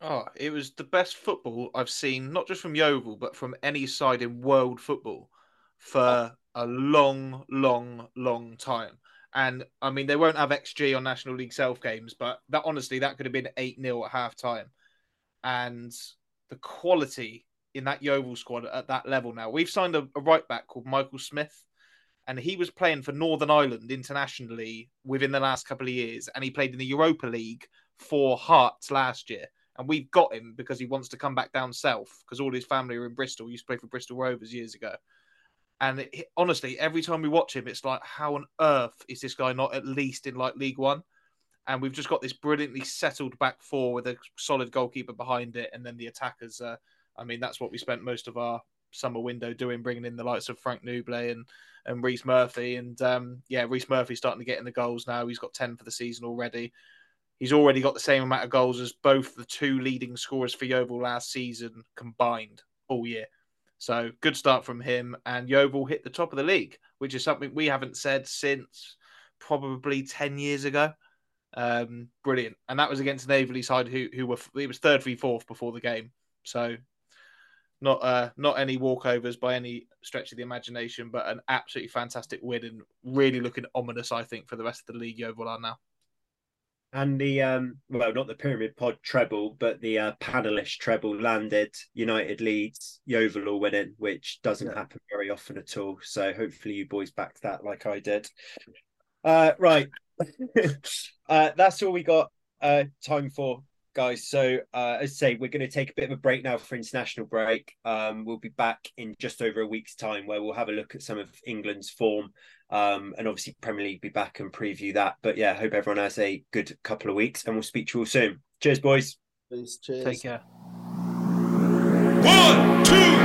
Oh, it was the best football I've seen, not just from Yeovil, but from any side in world football for a long, long, long time. And I mean, they won't have XG on National League South games, but that honestly, that could have been 8 0 at half time. And the quality in that Yeovil squad at that level now. We've signed a, a right back called Michael Smith, and he was playing for Northern Ireland internationally within the last couple of years. And he played in the Europa League for Hearts last year. And we've got him because he wants to come back down south because all his family are in Bristol. He used to play for Bristol Rovers years ago. And it, honestly, every time we watch him, it's like, how on earth is this guy not at least in like League One? And we've just got this brilliantly settled back four with a solid goalkeeper behind it, and then the attackers. Uh, I mean, that's what we spent most of our summer window doing, bringing in the likes of Frank Nouble and and Rhys Murphy. And um, yeah, Rhys Murphy's starting to get in the goals now. He's got ten for the season already. He's already got the same amount of goals as both the two leading scorers for Yeovil last season combined all year. So good start from him. And Yeovil hit the top of the league, which is something we haven't said since probably 10 years ago. Um, brilliant. And that was against an Aveley side who, who were, it was third v fourth before the game. So not uh, not any walkovers by any stretch of the imagination, but an absolutely fantastic win and really looking ominous, I think, for the rest of the league Yeovil are now and the um well not the pyramid pod treble but the uh, panelist treble landed united Leeds yeovil all winning which doesn't yeah. happen very often at all so hopefully you boys back that like i did uh right uh, that's all we got uh, time for, guys. So, uh, as I say, we're going to take a bit of a break now for international break. Um, we'll be back in just over a week's time where we'll have a look at some of England's form. Um, and obviously, Premier League be back and preview that. But yeah, hope everyone has a good couple of weeks and we'll speak to you all soon. Cheers, boys. Cheers. Take care. One, two,